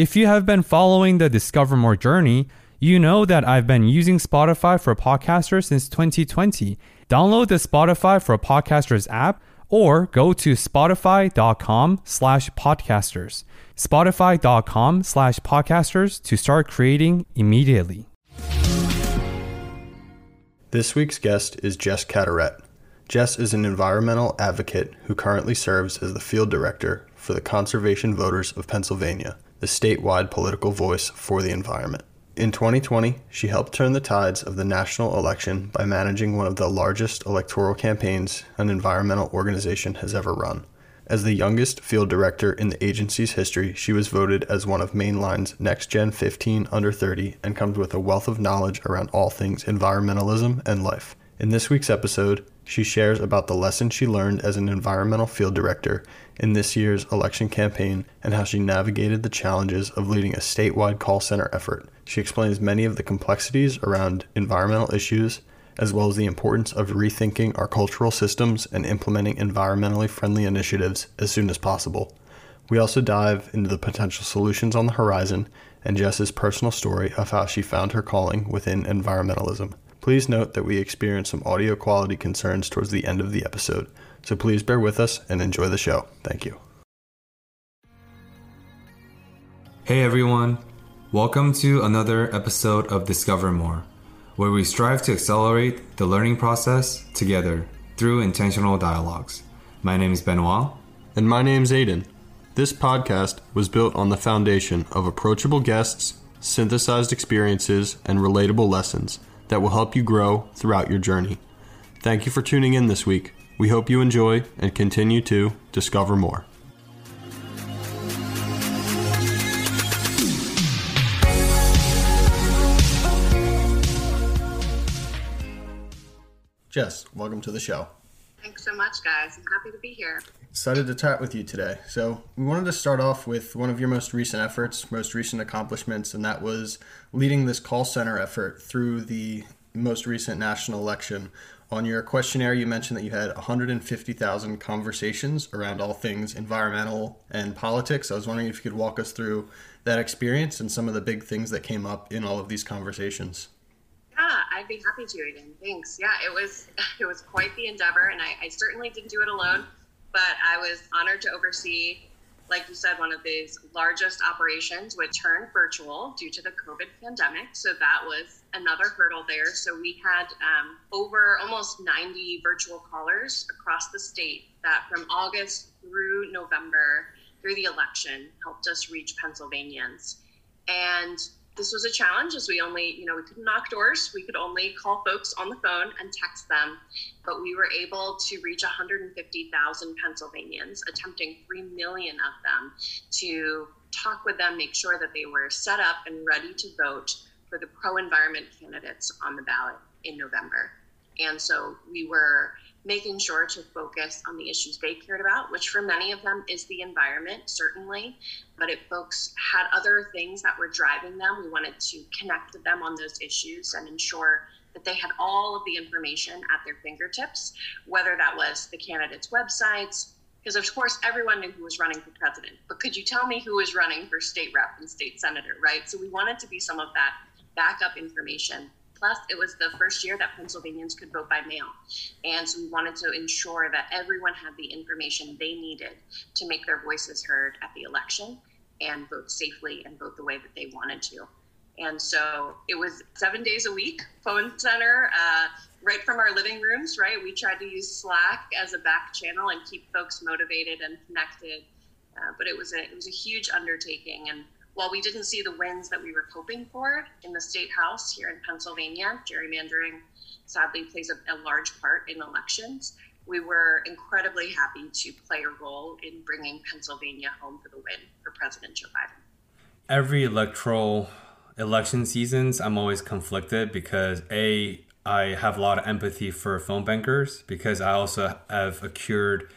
If you have been following the Discover More journey, you know that I've been using Spotify for Podcasters since 2020. Download the Spotify for Podcasters app or go to spotify.com slash podcasters. Spotify.com slash podcasters to start creating immediately. This week's guest is Jess Cadorette. Jess is an environmental advocate who currently serves as the field director for the Conservation Voters of Pennsylvania, the statewide political voice for the environment. In 2020, she helped turn the tides of the national election by managing one of the largest electoral campaigns an environmental organization has ever run. As the youngest field director in the agency's history, she was voted as one of Main Line's Next Gen 15 under 30 and comes with a wealth of knowledge around all things environmentalism and life. In this week's episode, she shares about the lessons she learned as an environmental field director in this year's election campaign and how she navigated the challenges of leading a statewide call center effort. She explains many of the complexities around environmental issues as well as the importance of rethinking our cultural systems and implementing environmentally friendly initiatives as soon as possible. We also dive into the potential solutions on the horizon and Jess's personal story of how she found her calling within environmentalism. Please note that we experienced some audio quality concerns towards the end of the episode, so please bear with us and enjoy the show. Thank you. Hey everyone, welcome to another episode of Discover More where we strive to accelerate the learning process together through intentional dialogues. My name is Benoit. And my name is Aiden. This podcast was built on the foundation of approachable guests, synthesized experiences, and relatable lessons that will help you grow throughout your journey. Thank you for tuning in this week. We hope you enjoy and continue to discover more. Jess, welcome to the show. Thanks so much, guys. I'm happy to be here. Excited to chat with you today. So, we wanted to start off with one of your most recent efforts, most recent accomplishments, and that was leading this call center effort through the most recent national election. On your questionnaire, you mentioned that you had 150,000 conversations around all things environmental and politics. I was wondering if you could walk us through that experience and some of the big things that came up in all of these conversations. Yeah, I'd be happy to, Aiden. Thanks. Yeah, it was it was quite the endeavor, and I, I certainly didn't do it alone, but I was honored to oversee, like you said, one of these largest operations, would turn virtual due to the COVID pandemic. So that was another hurdle there. So we had um, over almost 90 virtual callers across the state that from August through November through the election helped us reach Pennsylvanians. And this was a challenge as we only, you know, we couldn't knock doors. We could only call folks on the phone and text them. But we were able to reach 150,000 Pennsylvanians, attempting 3 million of them to talk with them, make sure that they were set up and ready to vote for the pro environment candidates on the ballot in November. And so we were making sure to focus on the issues they cared about, which for many of them is the environment, certainly. But if folks had other things that were driving them, we wanted to connect with them on those issues and ensure that they had all of the information at their fingertips, whether that was the candidates' websites, because of course everyone knew who was running for president, but could you tell me who was running for state rep and state senator, right? So we wanted to be some of that backup information Plus, it was the first year that Pennsylvanians could vote by mail. And so we wanted to ensure that everyone had the information they needed to make their voices heard at the election and vote safely and vote the way that they wanted to. And so it was seven days a week, phone center, uh, right from our living rooms, right? We tried to use Slack as a back channel and keep folks motivated and connected. Uh, but it was a it was a huge undertaking, and while we didn't see the wins that we were hoping for in the state house here in Pennsylvania, gerrymandering sadly plays a, a, large part in elections. We were incredibly happy to play a role in bringing Pennsylvania home for the win for President Joe Biden. every electoral election seasons, I'm always conflicted because a I have a lot of empathy for phone bankers because I also have accrued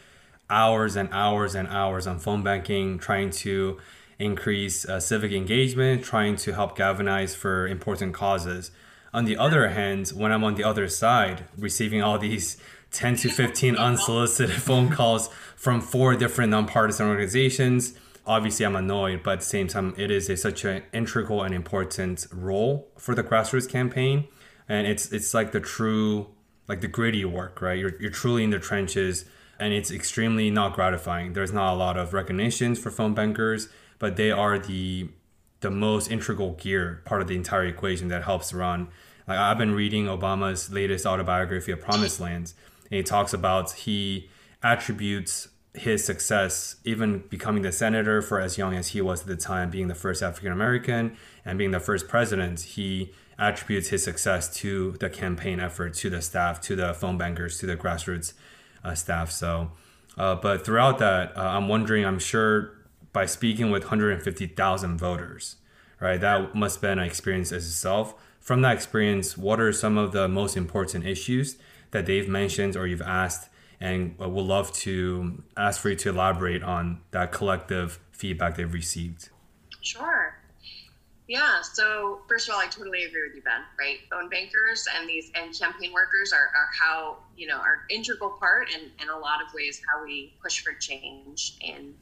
hours and hours and hours on phone banking, trying to increase uh, civic engagement, trying to help galvanize for important causes. On the other hand, when I'm on the other side, receiving all these 10 to 15 unsolicited phone calls from four different nonpartisan organizations, obviously I'm annoyed, but at the same time, it is a, such an integral and important role for the grassroots campaign. And it's it's like the true, like the gritty work, right? You're, you're truly in the trenches and it's extremely not gratifying. There's not a lot of recognitions for phone bankers, but they are the the most integral gear part of the entire equation that helps run. Like I've been reading Obama's latest autobiography of Promised Lands, and he talks about he attributes his success, even becoming the senator for as young as he was at the time, being the first African American and being the first president, he attributes his success to the campaign effort, to the staff, to the phone bankers, to the grassroots uh, staff. So, uh, but throughout that, uh, I'm wondering, I'm sure by speaking with 150,000 voters, right, that must have been an experience as itself. From that experience, what are some of the most important issues that they've mentioned or you've asked? And uh, we'll love to ask for you to elaborate on that collective feedback they've received. Sure. Yeah. So first of all, I totally agree with you, Ben. Right? Phone bankers and these and campaign workers are, are how you know are integral part and in a lot of ways how we push for change in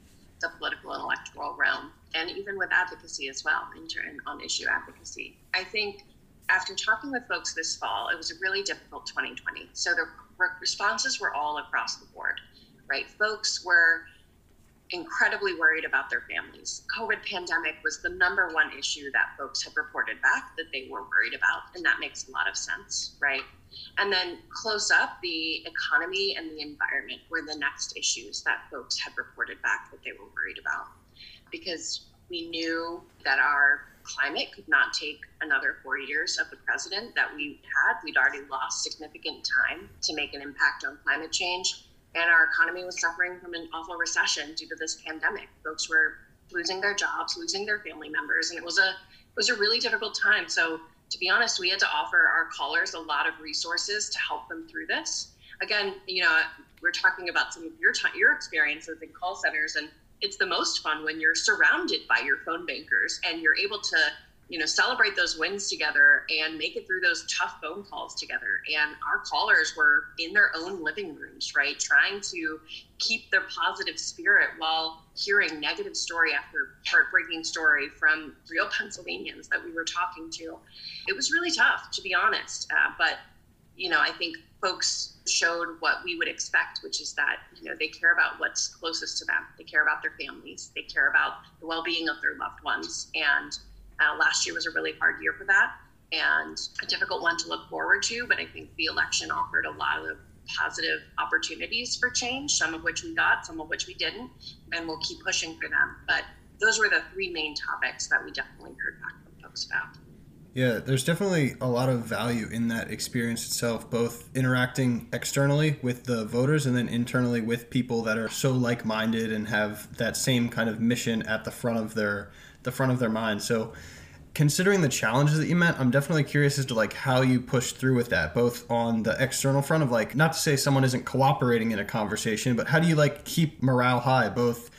the political and electoral realm, and even with advocacy as well, in on issue advocacy. I think after talking with folks this fall, it was a really difficult 2020. So the responses were all across the board. Right? Folks were incredibly worried about their families. COVID pandemic was the number one issue that folks have reported back that they were worried about, and that makes a lot of sense, right? And then close up, the economy and the environment were the next issues that folks had reported back that they were worried about, because we knew that our climate could not take another four years of the president that we had. We'd already lost significant time to make an impact on climate change and our economy was suffering from an awful recession due to this pandemic. Folks were losing their jobs, losing their family members, and it was a it was a really difficult time. So to be honest, we had to offer our callers a lot of resources to help them through this. Again, you know, we're talking about some of your t- your experiences in call centers, and it's the most fun when you're surrounded by your phone bankers and you're able to you know celebrate those wins together and make it through those tough phone calls together. And our callers were in their own living rooms right trying to keep their positive spirit while hearing negative story after heartbreaking story from real pennsylvanians that we were talking to. It was really tough to be honest. Uh, but you know i think folks showed what we would expect which is that you know they care about what's closest to them. They care about their families. They care about the well-being of their loved ones. And uh, last year was a really hard year for that and a difficult one to look forward to. But I think the election offered a lot of positive opportunities for change, some of which we got, some of which we didn't, and we'll keep pushing for them. But those were the three main topics that we definitely heard back from folks about. Yeah, there's definitely a lot of value in that experience itself, both interacting externally with the voters and then internally with people that are so like minded and have that same kind of mission at the front of their the front of their mind. So considering the challenges that you met, I'm definitely curious as to like how you push through with that, both on the external front of like not to say someone isn't cooperating in a conversation, but how do you like keep morale high both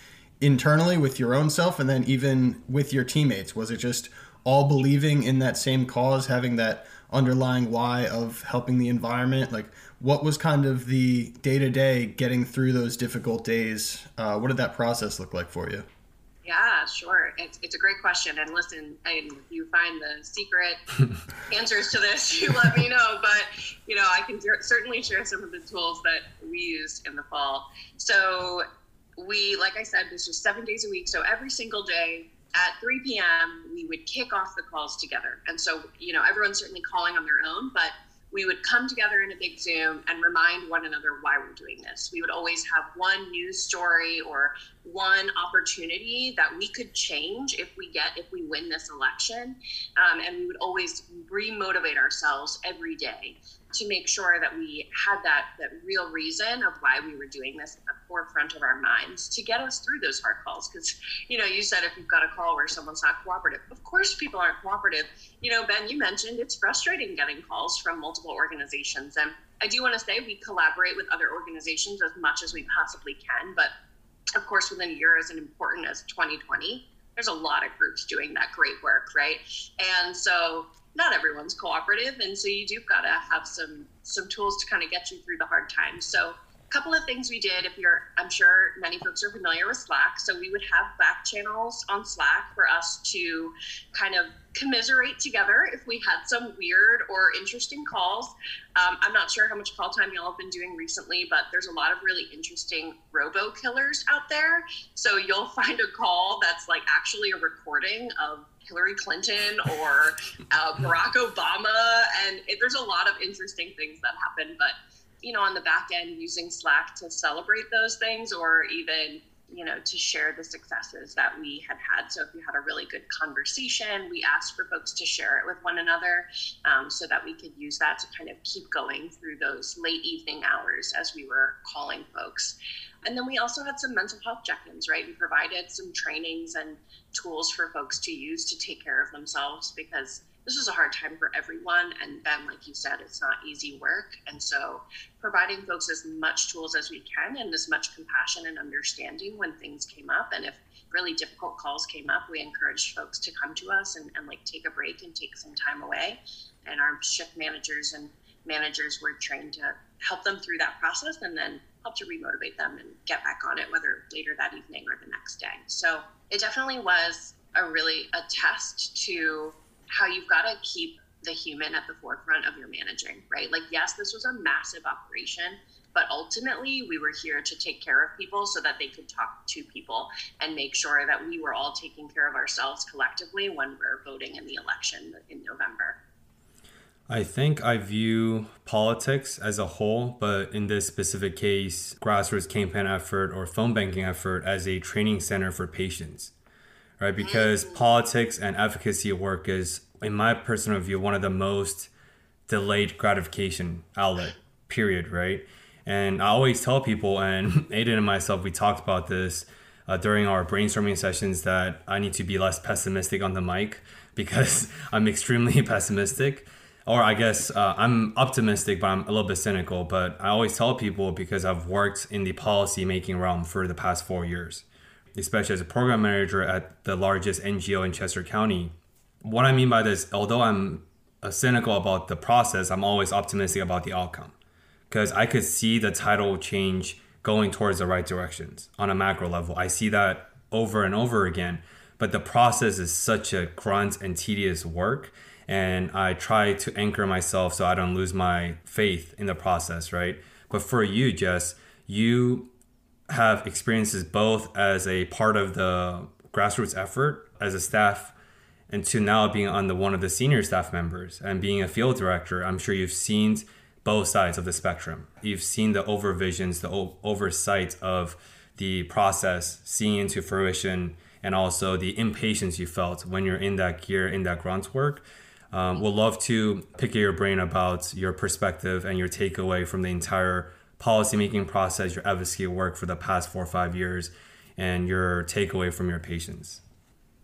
internally with your own self and then even with your teammates? Was it just all believing in that same cause, having that underlying why of helping the environment? Like what was kind of the day to day getting through those difficult days? Uh, what did that process look like for you? Yeah, sure. It's, it's a great question. And listen, I, if you find the secret answers to this, you let me know. But, you know, I can certainly share some of the tools that we used in the fall. So we, like I said, this was seven days a week. So every single day at 3 p.m., we would kick off the calls together. And so, you know, everyone's certainly calling on their own, but we would come together in a big Zoom and remind one another why we're doing this. We would always have one news story or one opportunity that we could change if we get if we win this election, um, and we would always remotivate ourselves every day to make sure that we had that that real reason of why we were doing this at the forefront of our minds to get us through those hard calls. Because you know you said if you've got a call where someone's not cooperative of course people aren't cooperative. You know ben you mentioned it's frustrating getting calls from multiple organizations and i do want to say we collaborate with other organizations as much as we possibly can but of course within a year as important as 2020 there's a lot of groups doing that great work right? And so not everyone's cooperative and so you do got to have some some tools to kind of get you through the hard times. So a couple of things we did if you're i'm sure many folks are familiar with slack so we would have back channels on slack for us to kind of commiserate together if we had some weird or interesting calls. Um, i'm not sure how much call time y'all have been doing recently but there's a lot of really interesting robo callers out there. So you'll find a call that's like actually a recording of Hillary Clinton or uh, Barack Obama. And it, there's a lot of interesting things that happen. But, you know, on the back end, using Slack to celebrate those things or even, you know, to share the successes that we had had. So if you had a really good conversation, we asked for folks to share it with one another um, so that we could use that to kind of keep going through those late evening hours as we were calling folks. And then we also had some mental health check ins, right? We provided some trainings and tools for folks to use to take care of themselves because this was a hard time for everyone. And then, like you said, it's not easy work. And so, providing folks as much tools as we can and as much compassion and understanding when things came up. And if really difficult calls came up, we encouraged folks to come to us and, and like take a break and take some time away. And our shift managers and managers were trained to help them through that process and then help to remotivate them and get back on it, whether later that evening or the next day. So it definitely was a really a test to how you've got to keep the human at the forefront of your managing, right? Like, yes, this was a massive operation, but ultimately we were here to take care of people so that they could talk to people and make sure that we were all taking care of ourselves collectively when we're voting in the election in November. I think I view politics as a whole, but in this specific case, grassroots campaign effort or phone banking effort as a training center for patience, right? Because mm. politics and advocacy work is, in my personal view, one of the most delayed gratification outlet, period, right? And I always tell people, and Aiden and myself, we talked about this uh, during our brainstorming sessions, that I need to be less pessimistic on the mic because I'm extremely pessimistic or I guess uh, I'm optimistic, but I'm a little bit cynical. But I always tell people because I've worked in the policy making realm for the past four years, especially as a program manager at the largest NGO in Chester County. What I mean by this, although I'm uh, cynical about the process, I'm always optimistic about the outcome because I could see the title change going towards the right directions on a macro level. I see that over and over again, but the process is such a grunt and tedious work and I try to anchor myself so I don't lose my faith in the process, right? But for you, Jess, you have experiences both as a part of the grassroots effort as a staff and to now being on the one of the senior staff members and being a field director. I'm sure you've seen both sides of the spectrum. You've seen the overvisions the o- oversight of the process seeing into fruition and also the impatience you felt when you're in that gear in that grunt work um, we'll love to pick your brain about your perspective and your takeaway from the entire policymaking process, your advocacy work for the past four or five years, and your takeaway from your patience.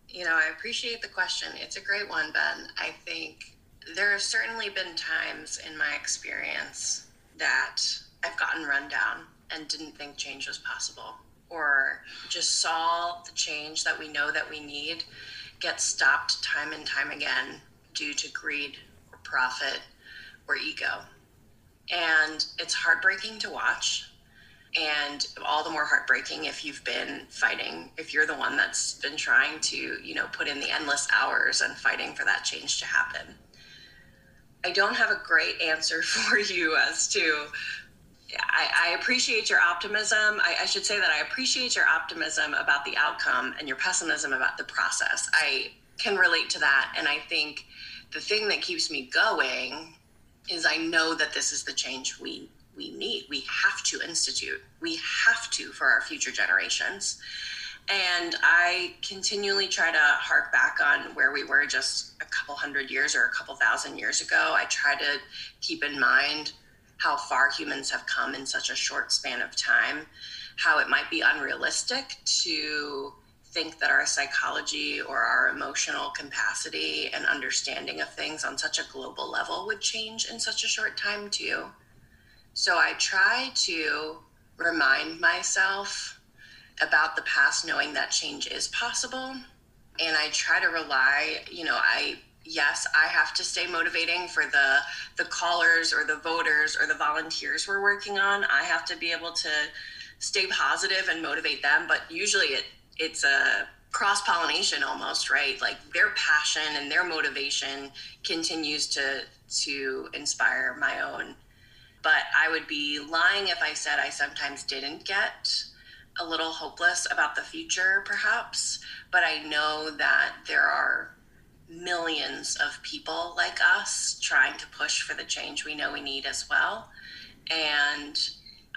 You know, I appreciate the question. It's a great one, Ben. I think there have certainly been times in my experience that I've gotten run down and didn't think change was possible, or just saw the change that we know that we need get stopped time and time again due to greed or profit or ego. And it's heartbreaking to watch. And all the more heartbreaking if you've been fighting, if you're the one that's been trying to, you know, put in the endless hours and fighting for that change to happen. I don't have a great answer for you as to I, I, appreciate your optimism. I, I, should say that I appreciate your optimism about the outcome and your pessimism about the process. I can relate to that. And I think the thing that keeps me going is I know that this is the change we we need. We have to institute. We have to for our future generations. And I continually try to hark back on where we were just a couple hundred years or a couple thousand years ago. I try to keep in mind how far humans have come in such a short span of time, how it might be unrealistic to think that our psychology or our emotional capacity and understanding of things on such a global level would change in such a short time, too. So I try to remind myself about the past, knowing that change is possible. And I try to rely, you know, I yes, I have to stay motivating for the the callers or the voters or the volunteers we're working on. I have to be able to stay positive and motivate them, but usually it it's a cross pollination almost, right? Like their passion and their motivation continues to to inspire my own. But I would be lying if I said I sometimes didn't get a little hopeless about the future, perhaps. But I know that there are millions of people like us trying to push for the change we know we need as well. And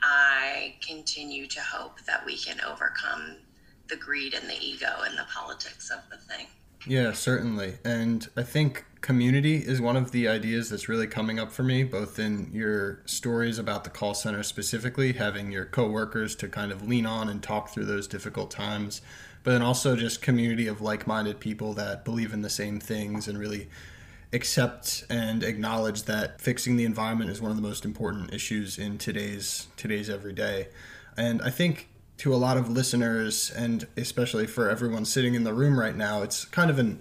I continue to hope that we can overcome the greed and the ego and the politics of the thing. Yeah, certainly. And I think community is one of the ideas that's really coming up for me, both in your stories about the call center specifically, having your coworkers to kind of lean on and talk through those difficult times, but then also just community of like-minded people that believe in the same things and really accept and acknowledge that fixing the environment is one of the most important issues in today's today's everyday. And I think to a lot of listeners and especially for everyone sitting in the room right now, it's kind of an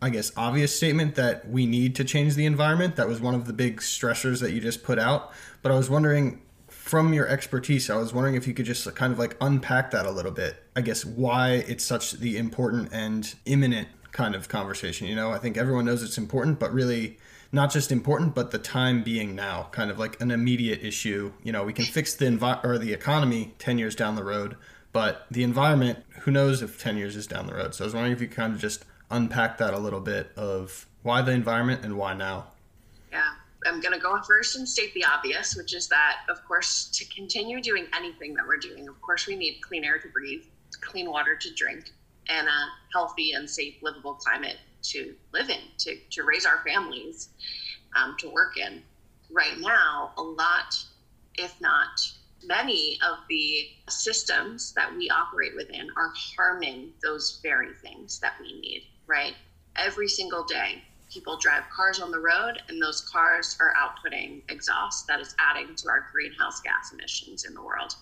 I guess obvious statement that we need to change the environment. That was one of the big stressors that you just put out. But I was wondering from your expertise, I was wondering if you could just kind of like unpack that a little bit. I guess why it's such the important and imminent kind of conversation. You know, I think everyone knows it's important, but really not just important, but the time being now, kind of like an immediate issue. You know, we can fix the envi- or the economy ten years down the road, but the environment, who knows if ten years is down the road. So I was wondering if you could kind of just unpack that a little bit of why the environment and why now. Yeah. I'm going to go first and state the obvious, which is that, of course, to continue doing anything that we're doing, of course, we need clean air to breathe, clean water to drink, and a healthy and safe, livable climate to live in, to, to raise our families, um, to work in. Right now, a lot, if not many, of the systems that we operate within are harming those very things that we need, right? Every single day, people drive cars on the road, and those cars are outputting exhaust that is adding to our greenhouse gas emissions in the world.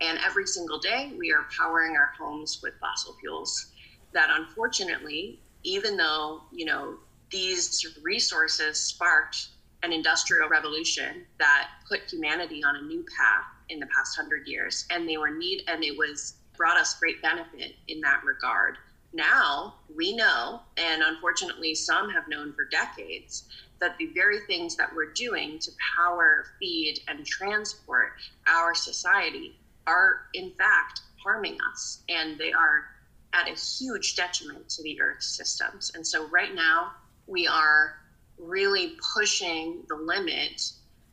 And every single day, we are powering our homes with fossil fuels that unfortunately even though you know these resources sparked an industrial revolution that put humanity on a new path in the past hundred years, and they were need and it was brought us great benefit in that regard. Now we know, and unfortunately some have known for decades, that the very things that we're doing to power, feed, and transport our society are in fact harming us, and they are at a huge detriment to the Earth's systems. And so right now, we are really pushing the limit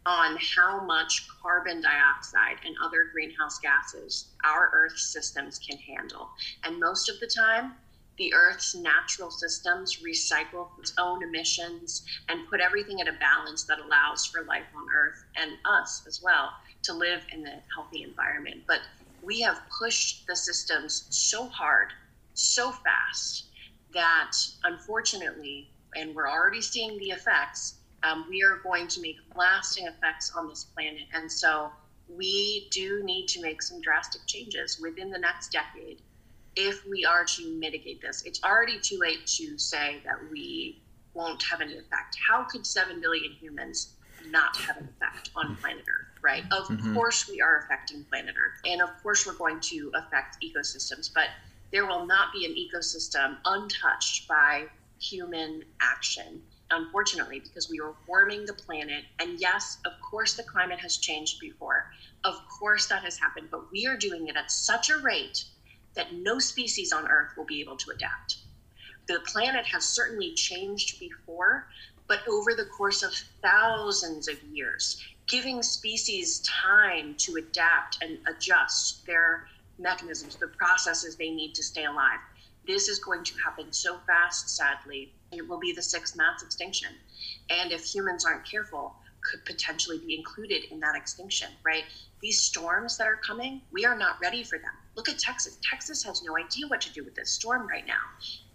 on how much carbon dioxide and other greenhouse gases our Earth systems can handle. And most of the time, the Earth's natural systems recycle its own emissions and put everything at a balance that allows for life on Earth and us as well to live in a healthy environment. But we have pushed the systems so hard so fast that unfortunately, and we're already seeing the effects, um, we are going to make lasting effects on this planet. And so we do need to make some drastic changes within the next decade if we are to mitigate this. It's already too late to say that we won't have any effect. How could 7 billion humans not have an effect on planet Earth, right? Of mm-hmm. course, we are affecting planet Earth. And of course, we're going to affect ecosystems. But there will not be an ecosystem untouched by human action, unfortunately, because we are warming the planet. And yes, of course, the climate has changed before. Of course, that has happened, but we are doing it at such a rate that no species on Earth will be able to adapt. The planet has certainly changed before, but over the course of thousands of years, giving species time to adapt and adjust their mechanisms, the processes they need to stay alive. This is going to happen so fast, sadly. It will be the sixth mass extinction. And if humans aren't careful, could potentially be included in that extinction, right? These storms that are coming, we are not ready for them. Look at Texas. Texas has no idea what to do with this storm right now.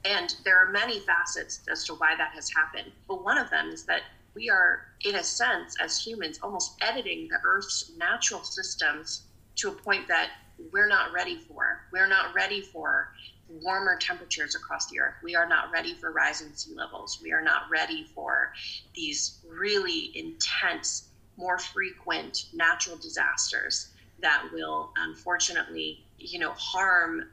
And there are many facets as to why that has happened. But one of them is that we are, in a sense, as humans, almost editing the Earth's natural systems to a point that we're not ready for. We're not ready for warmer temperatures across the earth. We are not ready for rising sea levels. We are not ready for these really intense, more frequent natural disasters that will unfortunately, you know, harm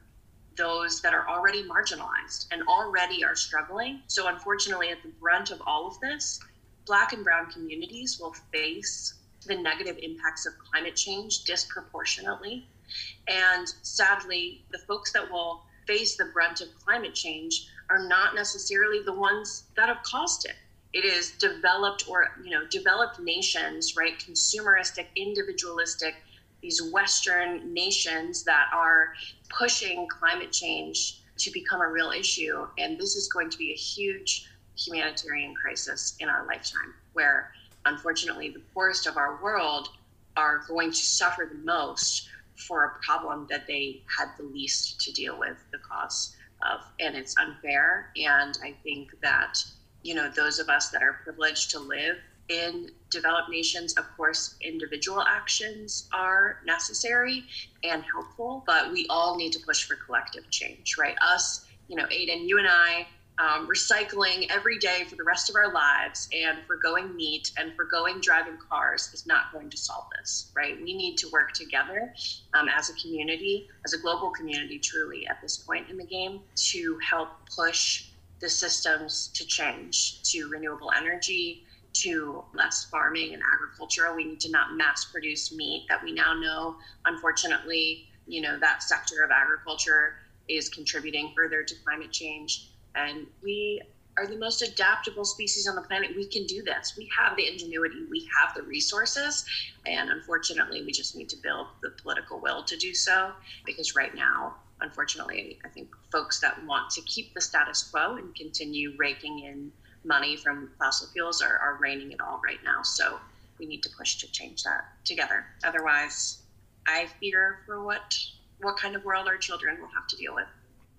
those that are already marginalized and already are struggling. So unfortunately at the brunt of all of this, black and brown communities will face the negative impacts of climate change disproportionately. And sadly, the folks that will face the brunt of climate change are not necessarily the ones that have caused it. It is developed or, you know, developed nations, right? Consumeristic, individualistic, these Western nations that are pushing climate change to become a real issue. And this is going to be a huge humanitarian crisis in our lifetime, where unfortunately the poorest of our world are going to suffer the most for a problem that they had the least to deal with the cause of. And it's unfair. And I think that, you know, those of us that are privileged to live in developed nations, of course, individual actions are necessary and helpful, but we all need to push for collective change, right? Us, you know, Aiden, you and I, um, recycling every day for the rest of our lives and forgoing meat and forgoing driving cars is not going to solve this, right? We need to work together um, as a community, as a global community, truly, at this point in the game to help push the systems to change to renewable energy, to less farming and agriculture. We need to not mass produce meat that we now know, unfortunately, you know, that sector of agriculture is contributing further to climate change and we are the most adaptable species on the planet. We can do this. We have the ingenuity, we have the resources, and unfortunately, we just need to build the political will to do so. Because right now, unfortunately, I think folks that want to keep the status quo and continue raking in money from fossil fuels are, are reigning it all right now. So we need to push to change that together. Otherwise, I fear for what what kind of world our children will have to deal with.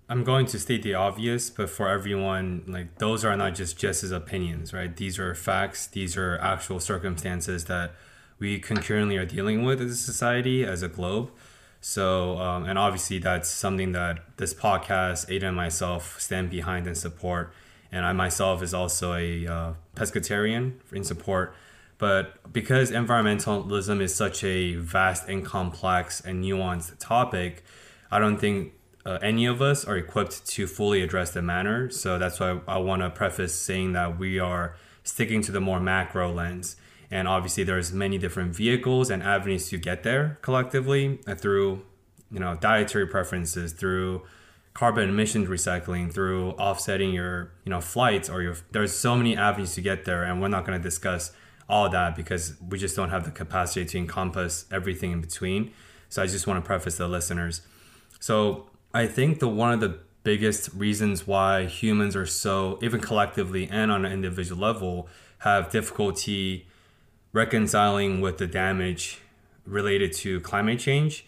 I'm going to state the obvious, but for everyone, like those are not just Jess's opinions, right? These are facts. These are actual circumstances that we concurrently are dealing with as a society, as a globe. So, um, and obviously, that's something that this podcast, Aiden and myself, stand behind and support. And I myself is also a uh, pescatarian in support. But because environmentalism is such a vast and complex and nuanced topic, I don't think uh, any of us are equipped to fully address the matter. So that's why I want to preface saying that we are sticking to the more macro lens. And obviously, there's many different vehicles and avenues to get there collectively uh, through, you know, dietary preferences, through carbon emissions recycling, through offsetting your, you know, flights or your. There's so many avenues to get there, and we're not going to discuss all that because we just don't have the capacity to encompass everything in between. So I just want to preface the listeners. So I think the one of the biggest reasons why humans are so, even collectively and on an individual level, have difficulty reconciling with the damage related to climate change.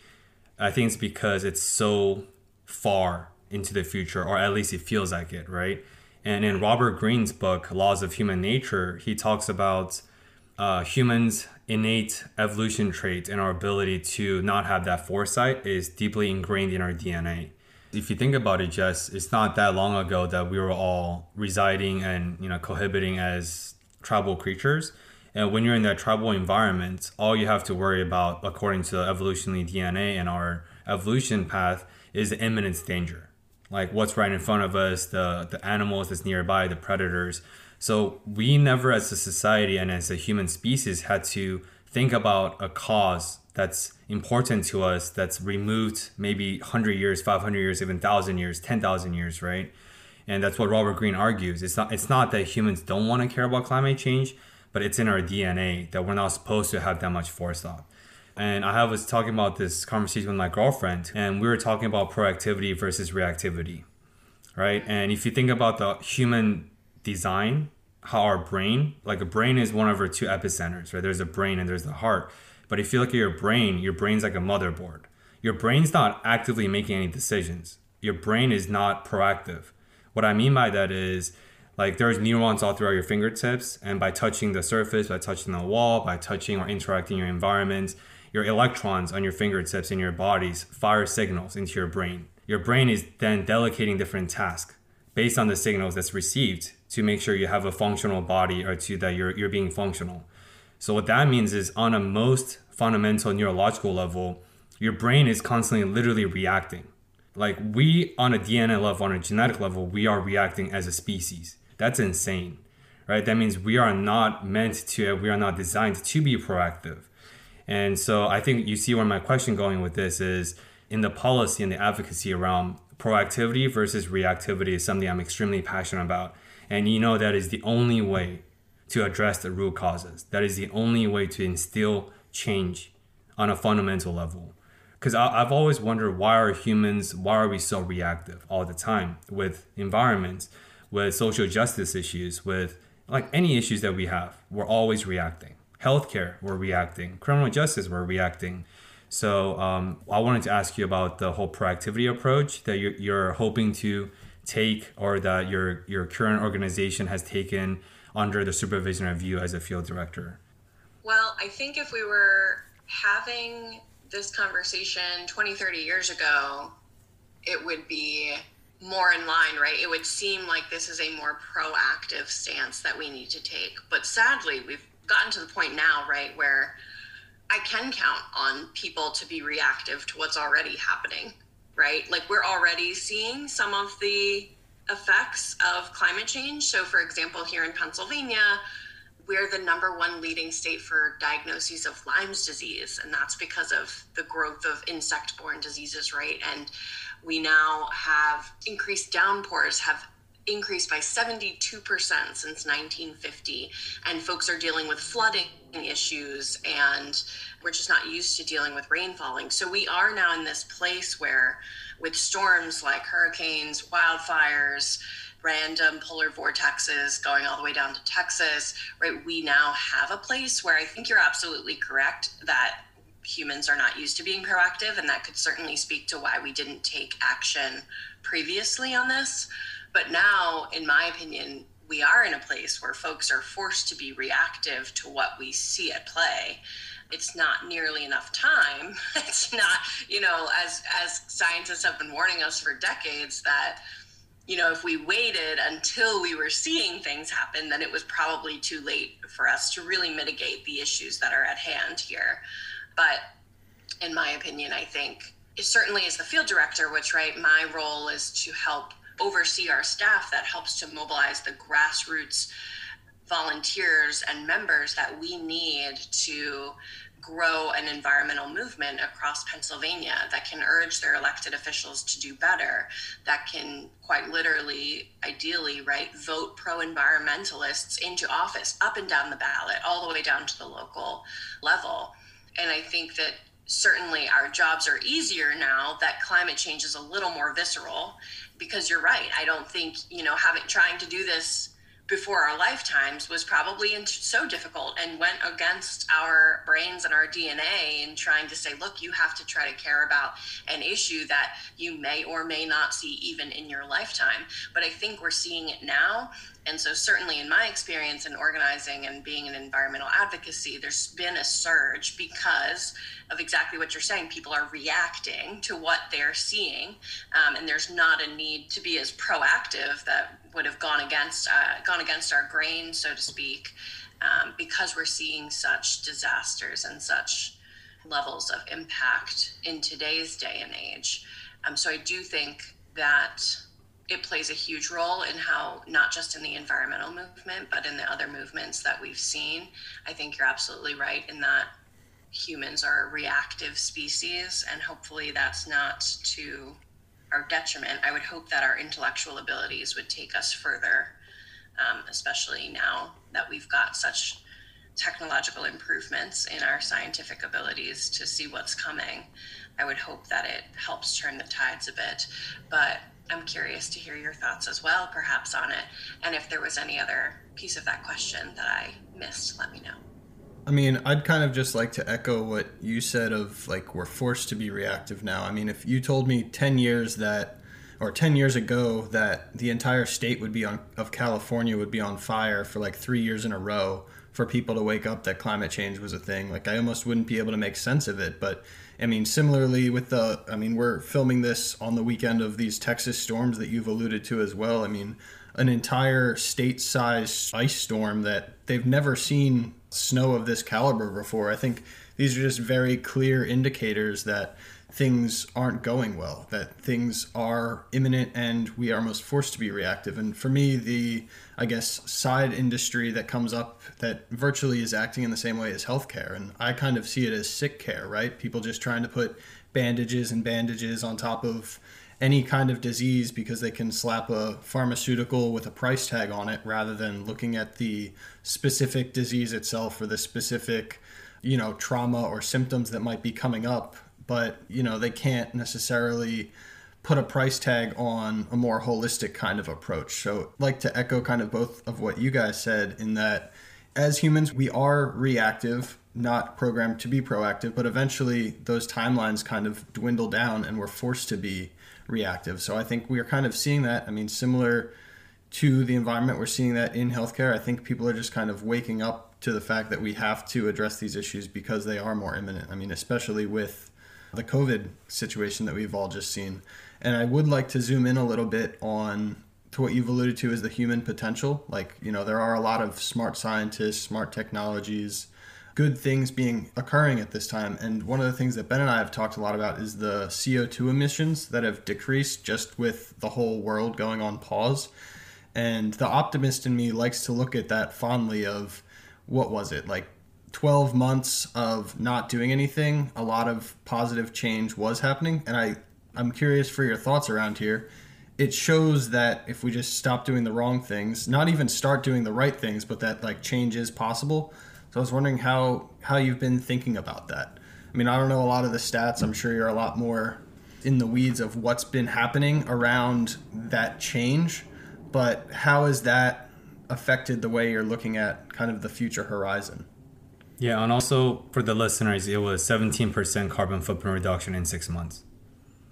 I think it's because it's so far into the future, or at least it feels like it, right? And in Robert Greene's book, Laws of Human Nature, he talks about uh, humans' innate evolution trait and our ability to not have that foresight is deeply ingrained in our DNA if you think about it, Jess, it's not that long ago that we were all residing and you know cohabiting as tribal creatures. And when you're in that tribal environment, all you have to worry about, according to evolutionary DNA and our evolution path, is the imminent danger, like what's right in front of us, the the animals that's nearby, the predators. So we never, as a society and as a human species, had to think about a cause that's important to us that's removed maybe 100 years 500 years even 1000 years 10000 years right? And that's what robert greene argues. It's not it's not that humans don't want to care about climate change but it's in our dna that we're not supposed to have that much forethought and I was talking about this conversation with my girlfriend, and we were talking about proactivity versus reactivity, right? And if you think about the human design, how our brain, like a brain is one of our two epicenters, right? There's a brain and there's the heart. But if you look at your brain, your brain's like a motherboard. Your brain's not actively making any decisions. Your brain is not proactive. What I mean by that is, like there's neurons all throughout your fingertips, and by touching the surface, by touching the wall, by touching or interacting your environment, your electrons on your fingertips in your bodies fire signals into your brain. Your brain is then delegating different tasks based on the signals that's received to make sure you have a functional body or to that you're, you're being functional. So what that means is on a most fundamental neurological level, your brain is constantly literally reacting. Like we on a DNA level, on a genetic level, we are reacting as a species. That's insane, right? That means we are not meant to, we are not designed to be proactive. And so I think you see where my question going with this is in the policy and the advocacy around proactivity versus reactivity is something I'm extremely passionate about. And you know that is the only way to address the root causes. That is the only way to instill change on a fundamental level. Because I've always wondered why are humans why are we so reactive all the time with environments with social justice issues with like any issues that we have? We're always reacting. Healthcare we're reacting. Criminal justice we're reacting. So um, i wanted to ask you about the whole proactivity approach that you're, you're hoping to take or that your your current organization has taken under the supervision of you as a field director well i think if we were having this conversation 20, 30 years ago, it would be more in line, right? It would seem like this is a more proactive stance that we need to take. But sadly, we've gotten to the point now, right, where I can count on people to be reactive to what's already happening, right? Like we're already seeing some of the effects of climate change. So, for example, here in Pennsylvania, we're the number one leading state for diagnoses of Lyme's disease, and that's because of the growth of insect borne diseases, right? And we now have increased downpours, have increased by 72% since 1950 and folks are dealing with flooding issues and we're just not used to dealing with rain falling so we are now in this place where with storms like hurricanes wildfires random polar vortexes going all the way down to Texas, right? We now have a place where I think you're absolutely correct that humans are not used to being proactive, and that could certainly speak to why we didn't take action previously on this. But now, in my opinion, we are in a place where folks are forced to be reactive to what we see at play it's not nearly enough time it's not you know as as scientists have been warning us for decades that you know, if we waited until we were seeing things happen, then it was probably too late for us to really mitigate the issues that are at hand here. But in my opinion, I think it certainly as the field director, which, right, my role is to help oversee our staff that helps to mobilize the grassroots volunteers and members that we need to grow an environmental movement across Pennsylvania that can urge their elected officials to do better, that can quite literally, ideally, right, vote pro environmentalists into office up and down the ballot, all the way down to the local level. And I think that certainly our jobs are easier now that climate change is a little more visceral because you're right. I don't think, you know, having trying to do this before our lifetimes was probably so difficult and went against our brains and our DNA in trying to say, look, you have to try to care about an issue that you may or may not see even in your lifetime. But I think we're seeing it now. And so, certainly in my experience in organizing and being in environmental advocacy, there's been a surge because of exactly what you're saying. People are reacting to what they're seeing, um, and there's not a need to be as proactive that would have gone against uh, gone against our grain, so to speak, um, because we're seeing such disasters and such levels of impact in today's day and age. Um, so I do think that it plays a huge role in how not just in the environmental movement but in the other movements that we've seen i think you're absolutely right in that humans are a reactive species and hopefully that's not to our detriment. I would hope that our intellectual abilities would take us further, um, especially now that we've got such technological improvements in our scientific abilities to see what's coming. I would hope that it helps turn the tides a bit. But I'm curious to hear your thoughts as well, perhaps, on it. And if there was any other piece of that question that I missed, let me know. I mean, I'd kind of just like to echo what you said of like, we're forced to be reactive now. I mean, if you told me 10 years that, or 10 years ago, that the entire state would be on, of California would be on fire for like three years in a row for people to wake up that climate change was a thing, like, I almost wouldn't be able to make sense of it. But I mean, similarly with the, I mean, we're filming this on the weekend of these Texas storms that you've alluded to as well. I mean, an entire state sized ice storm that they've never seen snow of this caliber before. I think these are just very clear indicators that things aren't going well, that things are imminent and we are most forced to be reactive. And for me, the, I guess, side industry that comes up that virtually is acting in the same way as healthcare. And I kind of see it as sick care, right? People just trying to put bandages and bandages on top of any kind of disease because they can slap a pharmaceutical with a price tag on it rather than looking at the specific disease itself or the specific you know trauma or symptoms that might be coming up but you know they can't necessarily put a price tag on a more holistic kind of approach. So, like to echo kind of both of what you guys said in that as humans, we are reactive, not programmed to be proactive, but eventually those timelines kind of dwindle down and we're forced to be reactive. So, I think we are kind of seeing that. I mean, similar to the environment, we're seeing that in healthcare. I think people are just kind of waking up to the fact that we have to address these issues because they are more imminent. I mean, especially with the COVID situation that we've all just seen. And I would like to zoom in a little bit on to what you've alluded to as the human potential. Like, you know, there are a lot of smart scientists, smart technologies, good things being occurring at this time. And one of the things that Ben and I have talked a lot about is the CO2 emissions that have decreased just with the whole world going on pause. And the optimist in me likes to look at that fondly of what was it, like 12 months of not doing anything, a lot of positive change was happening. And I, I'm curious for your thoughts around here. It shows that if we just stop doing the wrong things, not even start doing the right things, but that like change is possible. So I was wondering how how you've been thinking about that. I mean, I don't know a lot of the stats. I'm sure you're a lot more in the weeds of what's been happening around that change, but how has that affected the way you're looking at kind of the future horizon? Yeah, and also for the listeners, it was 17% carbon footprint reduction in six months.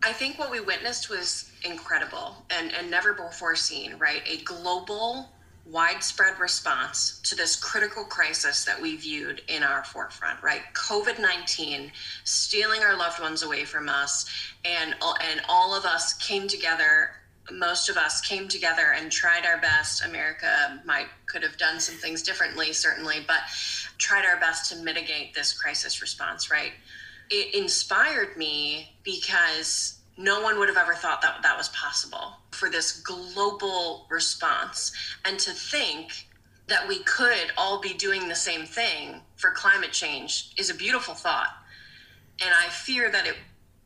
I think what we witnessed was incredible and, and never before seen, right? A global, widespread response to this critical crisis that we viewed in our forefront, right? COVID 19 stealing our loved ones away from us, and, and all of us came together most of us came together and tried our best. America might could have done some things differently, certainly, but tried our best to mitigate this crisis response. Right? It inspired me because no one would have ever thought that that was possible for this global response, and to think that we could all be doing the same thing for climate change is a beautiful thought. And I fear that it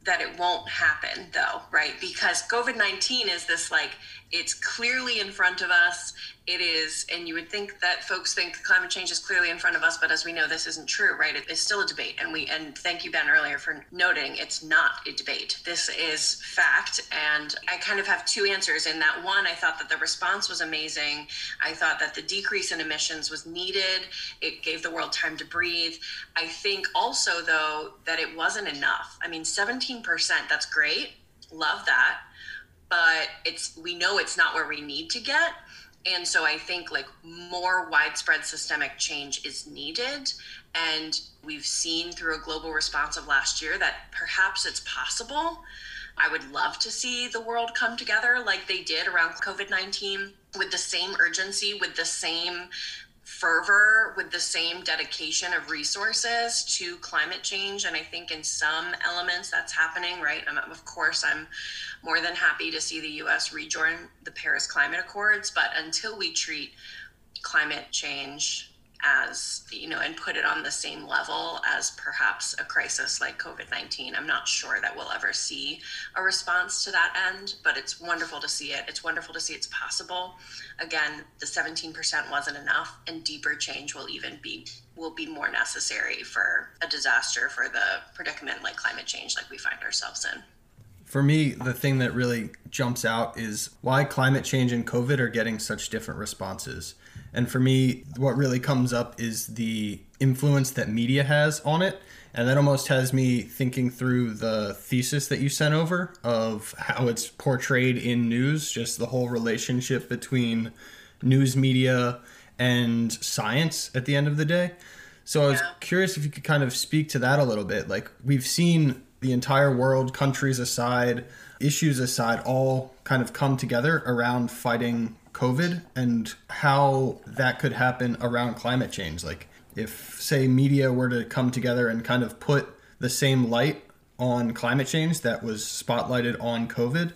that it won't happen though, right? Because COVID 19 is this like, it's clearly in front of us. It is, and you would think that folks think climate change is clearly in front of us, but as we know, this isn't true, right? It is still a debate. And we, and thank you, Ben, earlier for noting it's not a debate. This is fact. And I kind of have two answers in that one, I thought that the response was amazing. I thought that the decrease in emissions was needed. It gave the world time to breathe. I think also, though, that it wasn't enough. I mean, 17%, that's great. Love that but it's we know it's not where we need to get. And so i think like more widespread systemic change is needed. And we've seen through a global response of last year that perhaps it's possible. I would love to see the world come together like they did around covid-19 with the same urgency with the same fervor with the same dedication of resources to climate change. And i think in some elements that's happening right? And of course i'm more than happy to see the us rejoin the paris climate accords but until we treat climate change as you know and put it on the same level as perhaps a crisis like covid-19 i'm not sure that we'll ever see a response to that end but it's wonderful to see it. It's wonderful to see it's possible. Again the 17% wasn't enough and deeper change will even be will be more necessary for a disaster for the predicament like climate change like we find ourselves in for me, the thing that really jumps out is why climate change and COVID are getting such different responses. And for me, what really comes up is the influence that media has on it. And that almost has me thinking through the thesis that you sent over of how it's portrayed in news, just the whole relationship between news media and science at the end of the day. So I was yeah. curious if you could kind of speak to that a little bit. Like, we've seen the entire world, countries aside, issues aside, all kind of come together around fighting COVID and how that could happen around climate change. Like, if, say, media were to come together and kind of put the same light on climate change that was spotlighted on COVID,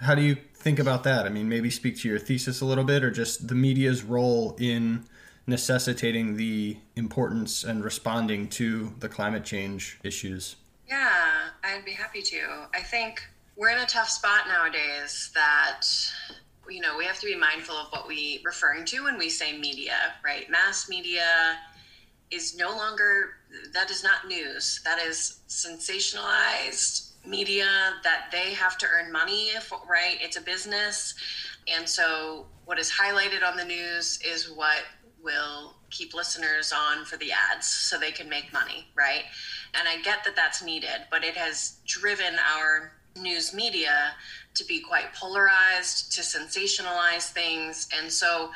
how do you think about that? I mean, maybe speak to your thesis a little bit or just the media's role in necessitating the importance and responding to the climate change issues. Yeah, I'd be happy to. I think we're in a tough spot nowadays that you know, we have to be mindful of what we're referring to when we say media, right? Mass media is no longer that is not news. That is sensationalized media that they have to earn money, if, right? It's a business. And so what is highlighted on the news is what will keep listeners on for the ads so they can make money, right? And I get that that's needed, but it has driven our news media to be quite polarized, to sensationalize things. And so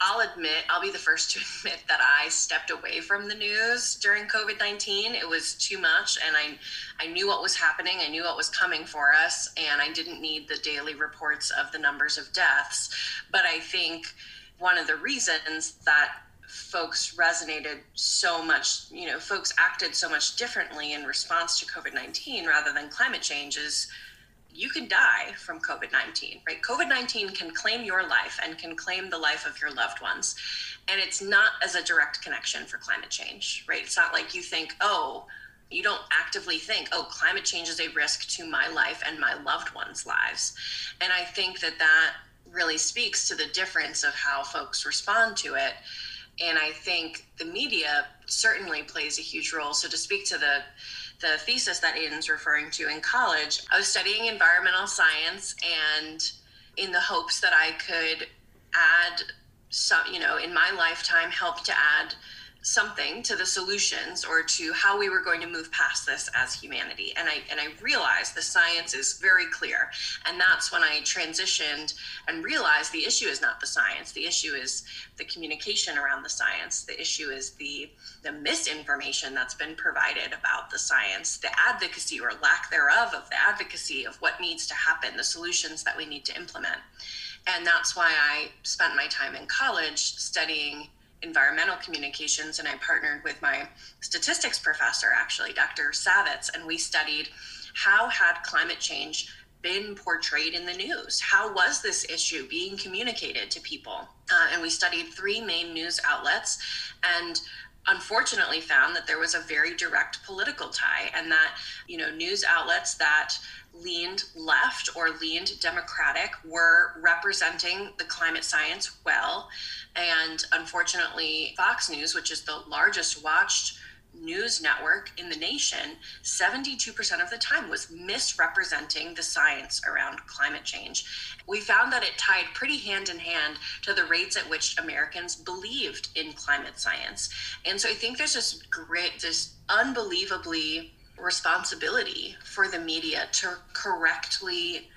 I'll admit, I'll be the first to admit that I stepped away from the news during COVID 19. It was too much, and I, I knew what was happening, I knew what was coming for us, and I didn't need the daily reports of the numbers of deaths. But I think one of the reasons that folks resonated so much, you know, folks acted so much differently in response to COVID 19 rather than climate change is you can die from COVID 19, right? COVID 19 can claim your life and can claim the life of your loved ones. And it's not as a direct connection for climate change, right? It's not like you think, oh, you don't actively think, oh, climate change is a risk to my life and my loved ones' lives. And I think that that really speaks to the difference of how folks respond to it and I think the media certainly plays a huge role. So to speak to the the thesis that Aiden's referring to in college, I was studying environmental science and in the hopes that I could add some, you know, in my lifetime help to add something to the solutions or to how we were going to move past this as humanity. And i and i realized the science is very clear. And that's when i transitioned and realized the issue is not the science. The issue is the communication around the science. The issue is the the misinformation that's been provided about the science the advocacy or lack thereof of the advocacy of what needs to happen the solutions that we need to implement. And that's why i spent my time in college studying environmental communications and I partnered with my statistics professor actually Dr. Savitz and we studied how had climate change been portrayed in the news how was this issue being communicated to people uh, and we studied three main news outlets and unfortunately found that there was a very direct political tie and that you know news outlets that leaned left or leaned democratic were representing the climate science well. And unfortunately, Fox News, which is the largest watched news network in the nation, 72% of the time was misrepresenting the science around climate change. We found that it tied pretty hand in hand to the rates at which Americans believed in climate science. And so I think there's this great, this unbelievably responsibility for the media to correctly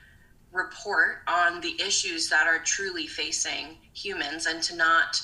report on the issues that are truly facing humans and to not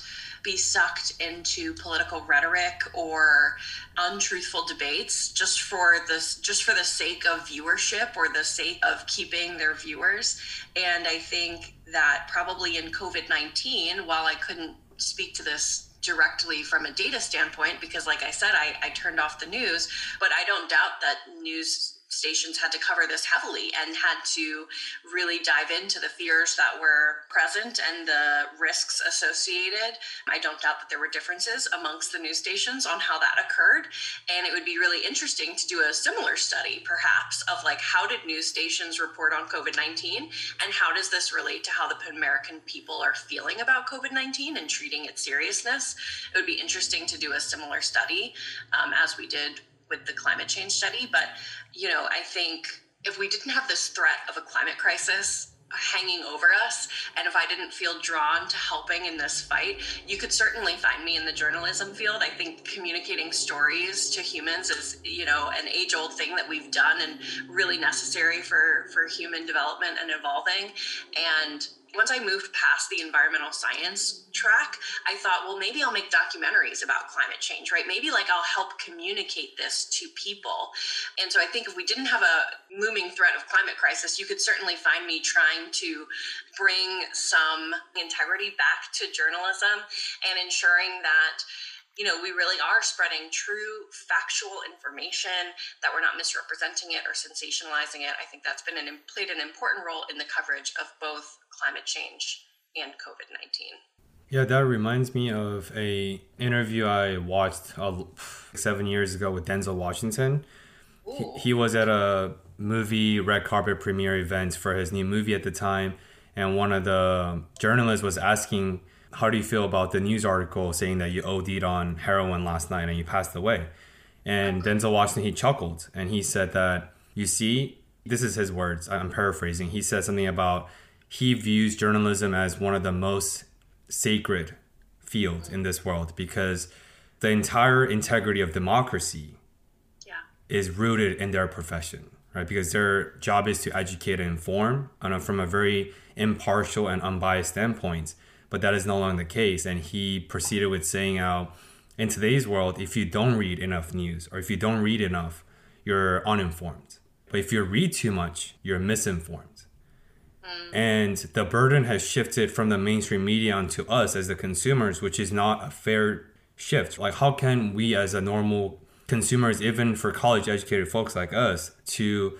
be sucked into political rhetoric or untruthful debates just for this just for the sake of viewership or the sake of keeping their viewers. And i think that probably in covid-19 while i couldn't speak to this directly from a data standpoint because like i said I, I turned off the news but i don't doubt that news stations had to cover this heavily and had to really dive into the fears that were present and the risks associated. I don't doubt that there were differences amongst the news stations on how that occurred. And it would be really interesting to do a similar study, perhaps, of like how did news stations report on COVID 19 and how does this relate to how the American people are feeling about COVID 19 and treating its seriousness. It would be interesting to do a similar study um, as we did with the climate change study. But, you know, I think if we didn't have this threat of a climate crisis hanging over us and if i didn't feel drawn to helping in this fight you could certainly find me in the journalism field i think communicating stories to humans is you know an age old thing that we've done and really necessary for for human development and evolving and once I moved past the environmental science track, I thought, well, maybe I'll make documentaries about climate change, right? Maybe like I'll help communicate this to people. And so I think if we didn't have a looming threat of climate crisis, you could certainly find me trying to bring some integrity back to journalism and ensuring that you know, we really are spreading true factual information, that we're not misrepresenting it or sensationalizing it. I think that's been an, played an important role in the coverage of both climate change and COVID 19. Yeah, that reminds me of a interview I watched uh, seven years ago with Denzel Washington. He, he was at a movie red carpet premiere event for his new movie at the time, and one of the journalists was asking how do you feel about the news article saying that you OD'd on heroin last night and you passed away? And Denzel Washington, he chuckled and he said that, you see, this is his words, I'm paraphrasing. He said something about he views journalism as one of the most sacred fields in this world because the entire integrity of democracy yeah. is rooted in their profession, right? Because their job is to educate and inform and from a very impartial and unbiased standpoint but that is no longer the case. And he proceeded with saying how in today's world, if you don't read enough news or if you don't read enough, you're uninformed. But if you read too much, you're misinformed. Mm. And the burden has shifted from the mainstream media onto us as the consumers, which is not a fair shift. Like, how can we, as a normal consumers, even for college educated folks like us, to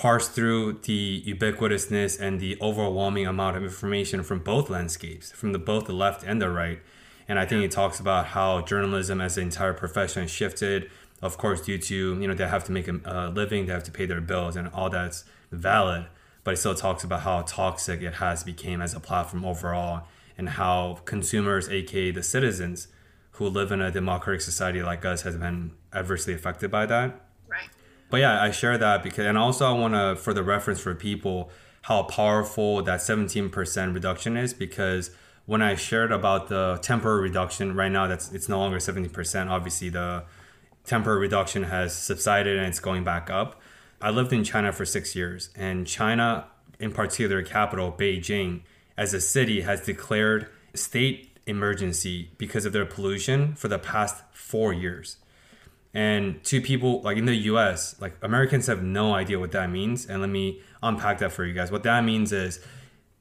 parse through the ubiquitousness and the overwhelming amount of information from both landscapes, from the both the left and the right. And I think it talks about how journalism as an entire profession shifted, of course, due to, you know, they have to make a living, they have to pay their bills, and all that's valid. But it still talks about how toxic it has become as a platform overall, and how consumers, aka the citizens who live in a democratic society like us, has been adversely affected by that but yeah, I share that because, and also I want to, for the reference for people, how powerful that 17% reduction is because when I shared about the temporary reduction, right now that's it's no longer 70%. Obviously, the temporary reduction has subsided and it's going back up. I lived in China for six years, and China, in particular, capital Beijing, as a city, has declared state emergency because of their pollution for the past four years. And to people like in the US, like Americans have no idea what that means. And let me unpack that for you guys. What that means is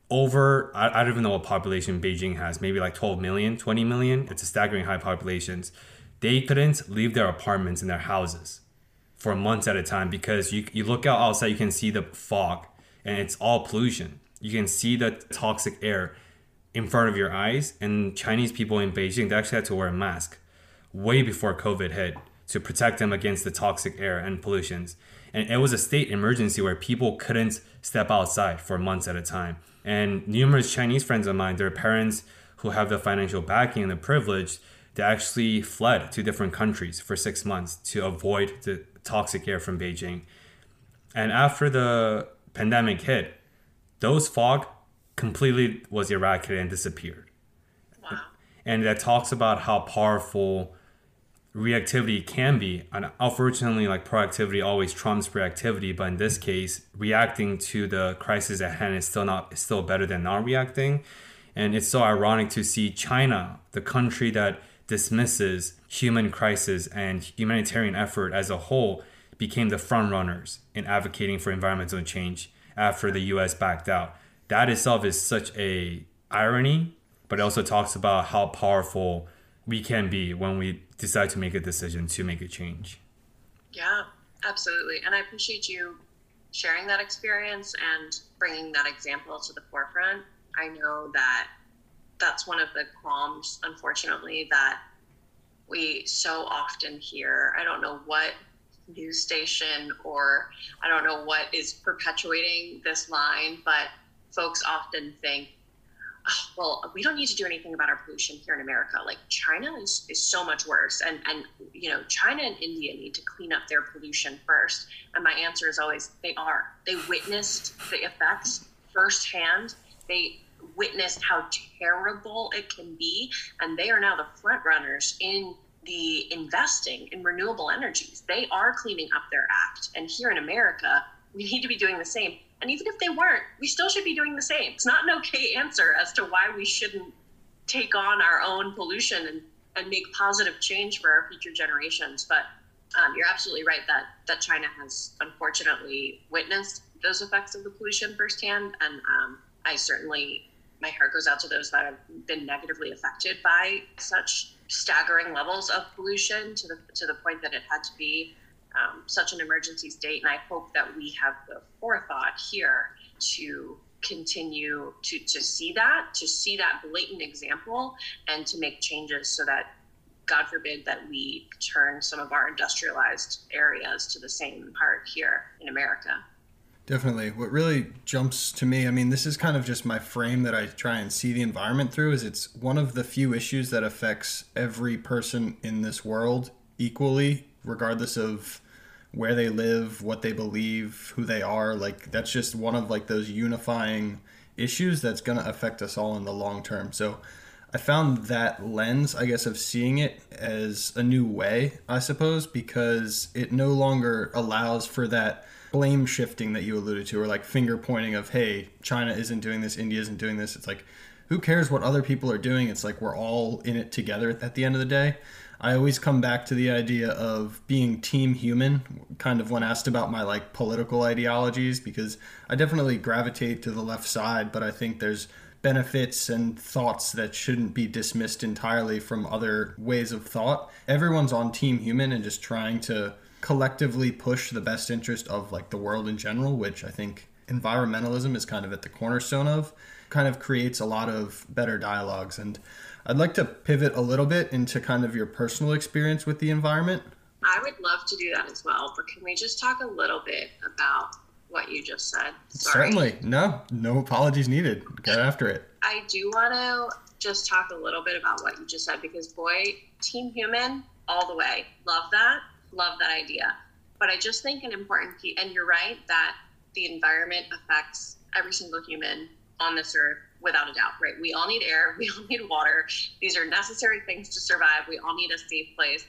over, I, I don't even know what population Beijing has, maybe like 12 million, 20 million. It's a staggering high populations. They couldn't leave their apartments and their houses for months at a time because you, you look out outside, you can see the fog and it's all pollution. You can see the toxic air in front of your eyes. And Chinese people in Beijing, they actually had to wear a mask way before COVID hit to protect them against the toxic air and pollutions. And it was a state emergency where people couldn't step outside for months at a time. And numerous Chinese friends of mine, their parents who have the financial backing and the privilege, they actually fled to different countries for six months to avoid the toxic air from Beijing. And after the pandemic hit, those fog completely was eradicated and disappeared. Wow. And that talks about how powerful reactivity can be. And unfortunately like proactivity always trumps reactivity but in this case reacting to the crisis at hand is still not is still better than not reacting. And it's so ironic to see china the country that dismisses human crisis and humanitarian effort as a whole became the front runners in advocating for environmental change after the us backed out. That itself is such a irony but it also talks about how powerful we can be when we decide to make a decision to make a change. Yeah, Absolutely. And I appreciate you sharing that experience and bringing that example to the forefront. I know that that's one of the qualms, unfortunately, that we so often hear. I don't know what news station or I don't know what is perpetuating this line, but folks often think, well, we don't need to do anything about our pollution here in America. Like China is, is so much worse. And, and, you know, China and India need to clean up their pollution first. And my answer is always, they are. They witnessed the effects firsthand. They witnessed how terrible it can be. And they are now the front runners in the investing in renewable energies. They are cleaning up their act. And here in America, we need to be doing the same. And even if they weren't, we still should be doing the same. It's not an okay answer as to why we shouldn't take on our own pollution and, and make positive change for our future generations. But um, you're absolutely right that, that China has unfortunately witnessed those effects of the pollution firsthand. And um, I certainly, my heart goes out to those that have been negatively affected by such staggering levels of pollution to the, to the point that it had to be um, such an emergency state. And I hope that we have the forethought here to continue to, to see that, to see that blatant example, and to make changes so that, God forbid, that we turn some of our industrialized areas to the same part here in America. Definitely. What really jumps to me, I mean, this is kind of just my frame that I try and see the environment through, is it's one of the few issues that affects every person in this world equally regardless of where they live, what they believe, who they are. Like that's just one of like those unifying issues that's going to affect us all in the long term. So I found that lens, I guess, of seeing it as a new way, I suppose, because it no longer allows for that blame shifting that you alluded to, or like finger pointing of, hey, China isn't doing this, India isn't doing this. It's like, who cares what other people are doing? It's like we're all in it together at the end of the day. I always come back to the idea of being team human, kind of when asked about my like political ideologies, because I definitely gravitate to the left side, but I think there's benefits and thoughts that shouldn't be dismissed entirely from other ways of thought. Everyone's on team human and just trying to collectively push the best interest of like the world in general, which I think environmentalism is kind of at the cornerstone of, kind of creates a lot of better dialogues and I'd like to pivot a little bit into kind of your personal experience with the environment. I would love to do that as well, but can we just talk a little bit about what you just said? Sorry. Certainly. No, no apologies needed. Get after it. I do want to just talk a little bit about what you just said because, boy, Team Human, all the way. Love that. Love that idea. But I just think an important piece, and you're right, that the environment affects every single human on this earth without a doubt, right? We all need air, we all need water. These are necessary things to survive. We all need a safe place.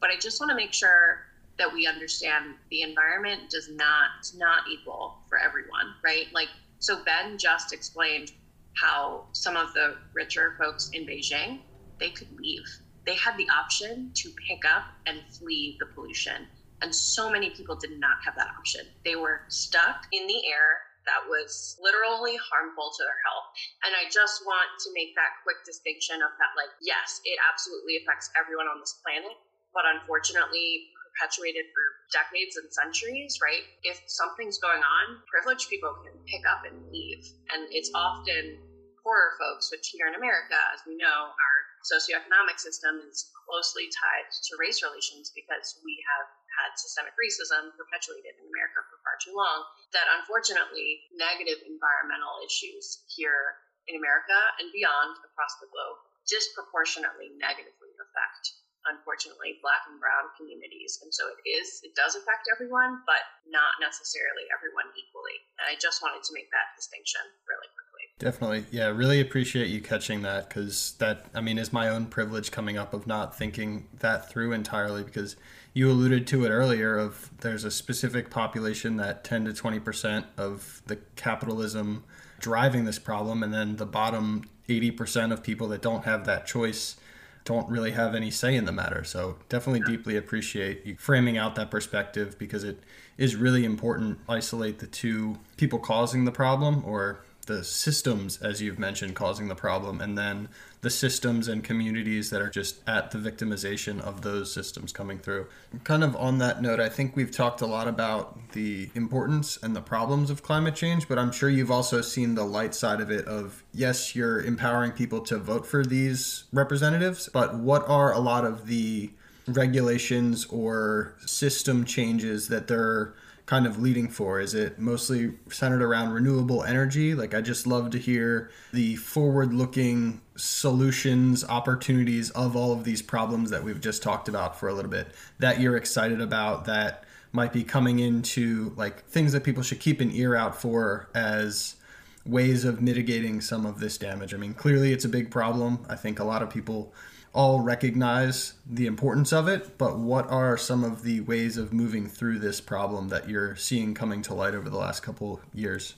But I just want to make sure that we understand the environment does not not equal for everyone, right? Like so Ben just explained how some of the richer folks in Beijing, they could leave. They had the option to pick up and flee the pollution. And so many people did not have that option. They were stuck in the air that was literally harmful to their health. And I just want to make that quick distinction of that, like, yes, it absolutely affects everyone on this planet, but unfortunately, perpetuated for decades and centuries, right? If something's going on, privileged people can pick up and leave. And it's often poorer folks, which here in America, as we know, our socioeconomic system is closely tied to race relations because we have had systemic racism perpetuated in America for far too long, that unfortunately, negative environmental issues here in America and beyond across the globe disproportionately negatively affect unfortunately black and brown communities. And so it is it does affect everyone but not necessarily everyone equally. And i just wanted to make that distinction really quickly definitely. Yeah really appreciate you catching that because that i mean is my own privilege coming up of not thinking that through entirely because you alluded to it earlier of there's a specific population that 10 to 20% of the capitalism driving this problem and then the bottom 80% of people that don't have that choice don't really have any say in the matter. So definitely deeply appreciate you framing out that perspective because it is really important isolate the two people causing the problem or the systems, as you've mentioned, causing the problem, and then the systems and communities that are just at the victimization of those systems coming through. Kind of on that note, I think we've talked a lot about the importance and the problems of climate change, but I'm sure you've also seen the light side of it of yes, you're empowering people to vote for these representatives, but what are a lot of the regulations or system changes that they're kind of leading for? Is it mostly centered around renewable energy? Like, I just love to hear the forward looking solutions, opportunities of all of these problems that we've just talked about for a little bit that you're excited about that might be coming into like things that people should keep an ear out for as ways of mitigating some of this damage. I mean, clearly it's a big problem. I think a lot of people all recognize the importance of it, but what are some of the ways of moving through this problem that you're seeing coming to light over the last couple years?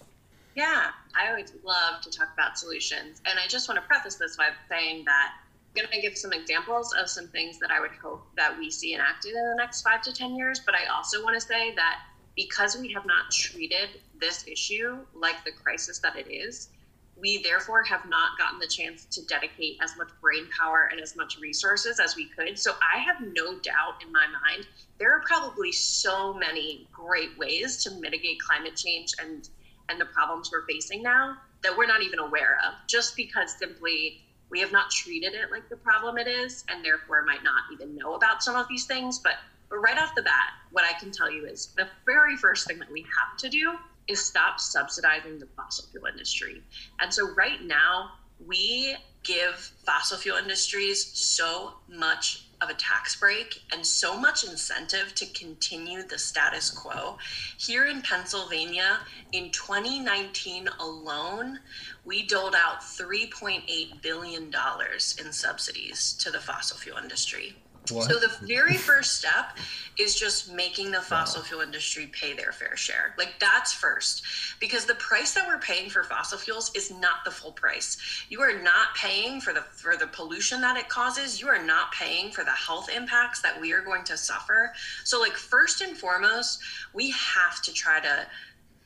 Yeah, I always love to talk about solutions. And I just want to preface this by saying that I'm going to give some examples of some things that I would hope that we see enacted in the next five to 10 years. But I also want to say that because we have not treated this issue like the crisis that it is, we therefore have not gotten the chance to dedicate as much brain power and as much resources as we could. So I have no doubt in my mind there are probably so many great ways to mitigate climate change and and the problems we're facing now that we're not even aware of just because simply we have not treated it like the problem it is and therefore might not even know about some of these things but but right off the bat what i can tell you is the very first thing that we have to do is stop subsidizing the fossil fuel industry. And so right now, we give fossil fuel industries so much of a tax break and so much incentive to continue the status quo. Here in Pennsylvania, in 2019 alone, we doled out $3.8 billion in subsidies to the fossil fuel industry. What? So the very first step is just making the fossil fuel industry pay their fair share. Like that's first. Because the price that we're paying for fossil fuels is not the full price. You are not paying for the for the pollution that it causes. You are not paying for the health impacts that we are going to suffer. So like first and foremost, we have to try to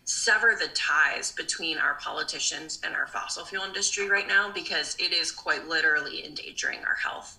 sever the ties between our politicians and our fossil fuel industry right now because it is quite literally endangering our health.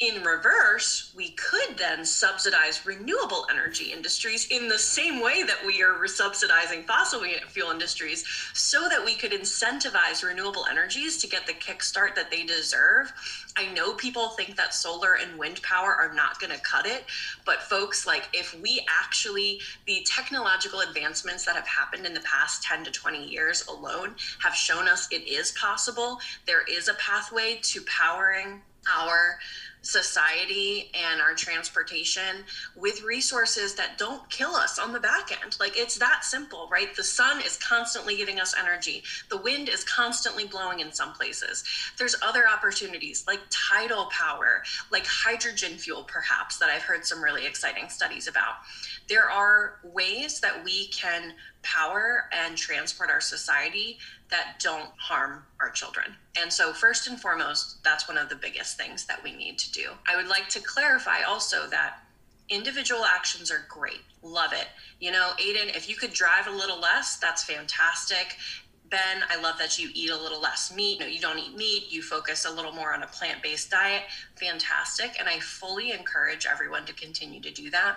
In reverse, we could then subsidize renewable energy industries in the same way that we are subsidizing fossil fuel industries so that we could incentivize renewable energies to get the kickstart that they deserve. I know people think that solar and wind power are not going to cut it, but folks, like if we actually, the technological advancements that have happened in the past 10 to 20 years alone have shown us it is possible. There is a pathway to powering our society and our transportation with resources that don't kill us on the back end. Like it's that simple, right? The sun is constantly giving us energy, the wind is constantly blowing in some places. There's other opportunities like tidal power, like hydrogen fuel, perhaps, that I've heard some really exciting studies about. There are ways that we can power and transport our society that don't harm our children. And so, first and foremost, that's one of the biggest things that we need to do. I would like to clarify also that individual actions are great. Love it. You know, Aiden, if you could drive a little less, that's fantastic. Ben, I love that you eat a little less meat. Know, you don't eat meat, you focus a little more on a plant based diet. Fantastic. And I fully encourage everyone to continue to do that.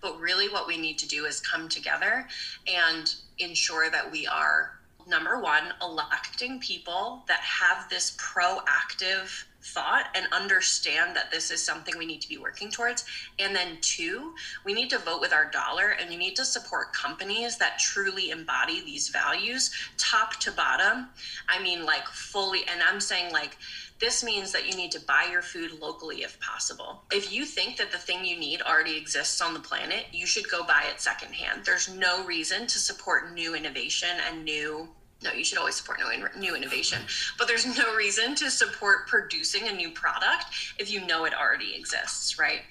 But really, what we need to do is come together and ensure that we are number one, electing people that have this proactive thought and understand that this is something we need to be working towards. And then, two, we need to vote with our dollar and you need to support companies that truly embody these values, top to bottom. I mean, like fully, and I'm saying, like, this means that you need to buy your food locally if possible. If you think that the thing you need already exists on the planet, you should go buy it secondhand. There's no reason to support new innovation and new no, you should always support new, new innovation, but there's no reason to support producing a new product if you know it already exists, right?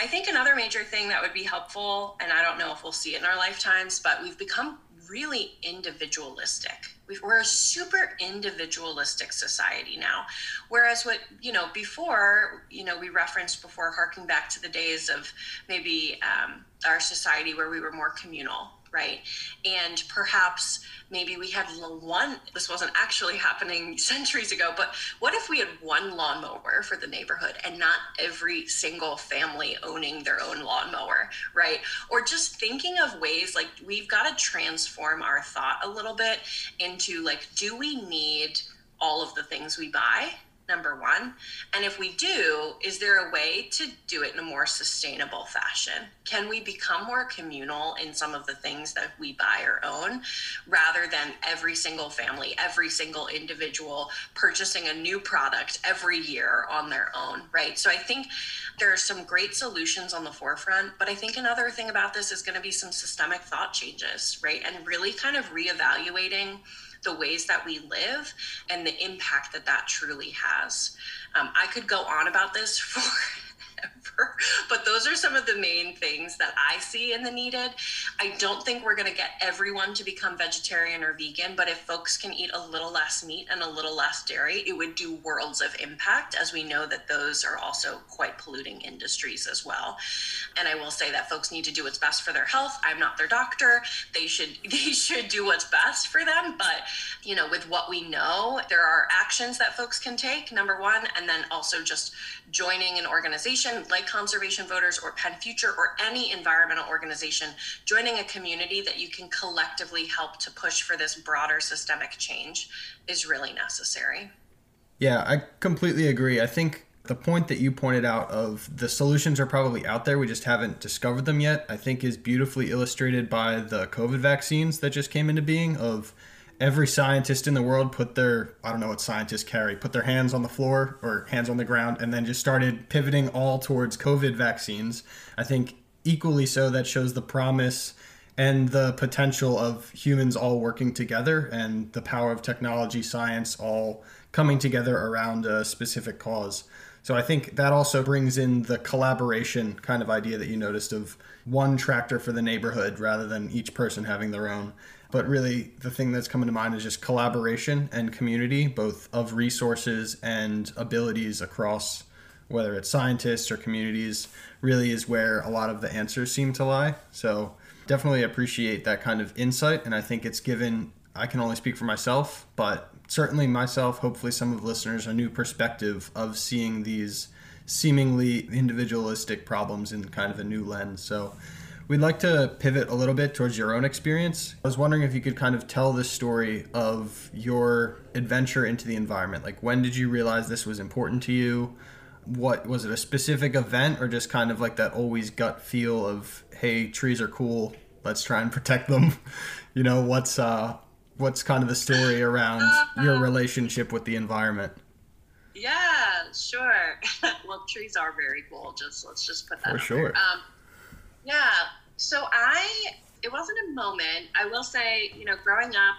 I think another major thing that would be helpful, and I don't know if we'll see it in our lifetimes, but we've become really individualistic. we are a super individualistic society now. Whereas what, you know, before, you know, we referenced before harking back to the days of maybe um, our society where we were more communal, right? And perhaps maybe we had one, this wasn't actually happening centuries ago, but what if we had one lawnmower for the neighborhood and not every single family owning their own lawnmower, right? Or just thinking of ways like we've got to transform our thought a little bit into like, do we need all of the things we buy? Number one? And if we do, is there a way to do it in a more sustainable fashion? Can we become more communal in some of the things that we buy or own rather than every single family, every single individual purchasing a new product every year on their own, right? So I think there are some great solutions on the forefront, but I think another thing about this is going to be some systemic thought changes, right? And really kind of reevaluating the ways that we live and the impact that that truly has. Um, I could go on about this for ever. But those are some of the main things that I see in the needed. I don't think we're going to get everyone to become vegetarian or vegan, but if folks can eat a little less meat and a little less dairy, it would do worlds of impact, as we know that those are also quite polluting industries as well. And I will say that folks need to do what's best for their health. I'm not their doctor. They should they should do what's best for them, but you know, with what we know, there are actions that folks can take, number 1, and then also just joining an organization like Conservation Voters or PennFuture or any environmental organization, joining a community that you can collectively help to push for this broader systemic change is really necessary. Yeah, I completely agree. I think the point that you pointed out of the solutions are probably out there, we just haven't discovered them yet, I think is beautifully illustrated by the COVID vaccines that just came into being of every scientist in the world put their I don't know what scientists carry, put their hands on the floor or hands on the ground and then just started pivoting all towards COVID vaccines. I think equally so that shows the promise and the potential of humans all working together and the power of technology, science all coming together around a specific cause. So I think that also brings in the collaboration kind of idea that you noticed of one tractor for the neighborhood rather than each person having their own. But really, the thing that's coming to mind is just collaboration and community, both of resources and abilities across whether it's scientists or communities, really is where a lot of the answers seem to lie. So, definitely appreciate that kind of insight. And I think it's given, I can only speak for myself, but certainly myself, hopefully some of the listeners, a new perspective of seeing these seemingly individualistic problems in kind of a new lens. So, We'd like to pivot a little bit towards your own experience. I was wondering if you could kind of tell the story of your adventure into the environment. Like, when did you realize this was important to you? What was it a specific event or just kind of like that always gut feel of, hey, trees are cool, let's try and protect them? you know, what's uh what's kind of the story around your relationship with the environment? Yeah, sure. well, trees are very cool. Just let's just put that for sure. Um, yeah. So I, it wasn't a moment. I will say, you know, growing up,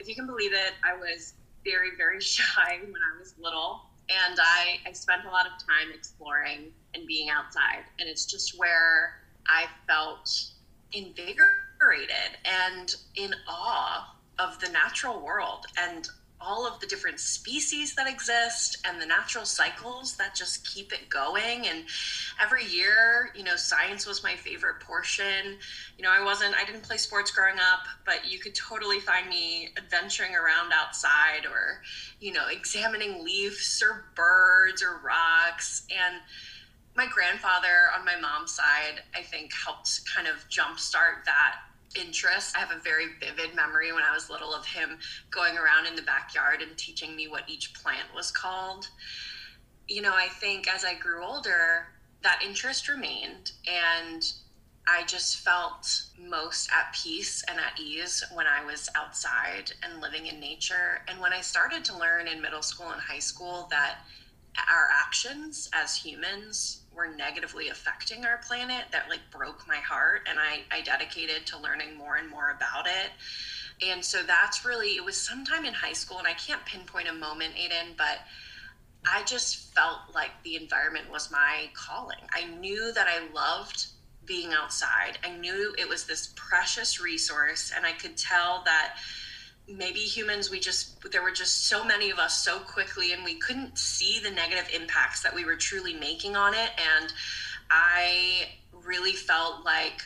if you can believe it, I was very, very shy when I was little. And I, I spent a lot of time exploring and being outside. And it's just where I felt invigorated and in awe of the natural world and all of the different species that exist and the natural cycles that just keep it going. And every year you know science was my favorite portion. You know i wasn't i didn't play sports growing up but you could totally find me adventuring around outside or you know examining leaves or birds or rocks. And my grandfather on my mom's side i think helped kind of jumpstart that interest. I have a very vivid memory when I was little of him going around in the backyard and teaching me what each plant was called. You know, I think as I grew older, that interest remained and I just felt most at peace and at ease when I was outside and living in nature. And when I started to learn in middle school and high school that our actions as humans were negatively affecting our planet that like broke my heart and I, I dedicated to learning more and more about it. And so that's really it was sometime in high school and i can't pinpoint a moment aiden but i just felt like the environment was my calling. I knew that i loved being outside. I knew it was this precious resource and i could tell that maybe humans we just there were just so many of us so quickly and we couldn't see the negative impacts that we were truly making on it and i really felt like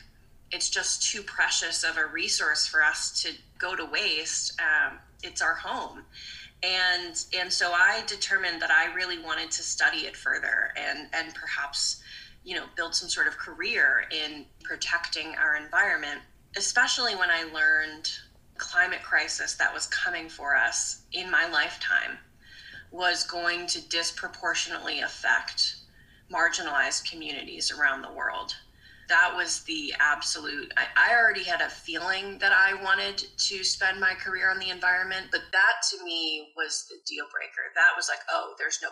it's just too precious of a resource for us to go to waste. Um, it's our home. And and so I determined that I really wanted to study it further and and perhaps you know build some sort of career in protecting our environment, especially when I learned climate crisis that was coming for us in my lifetime was going to disproportionately affect marginalized communities around the world. That was the absolute. I, I, already had a feeling that I wanted to spend my career on the environment, but that to me was the deal breaker. That was like, oh, there's no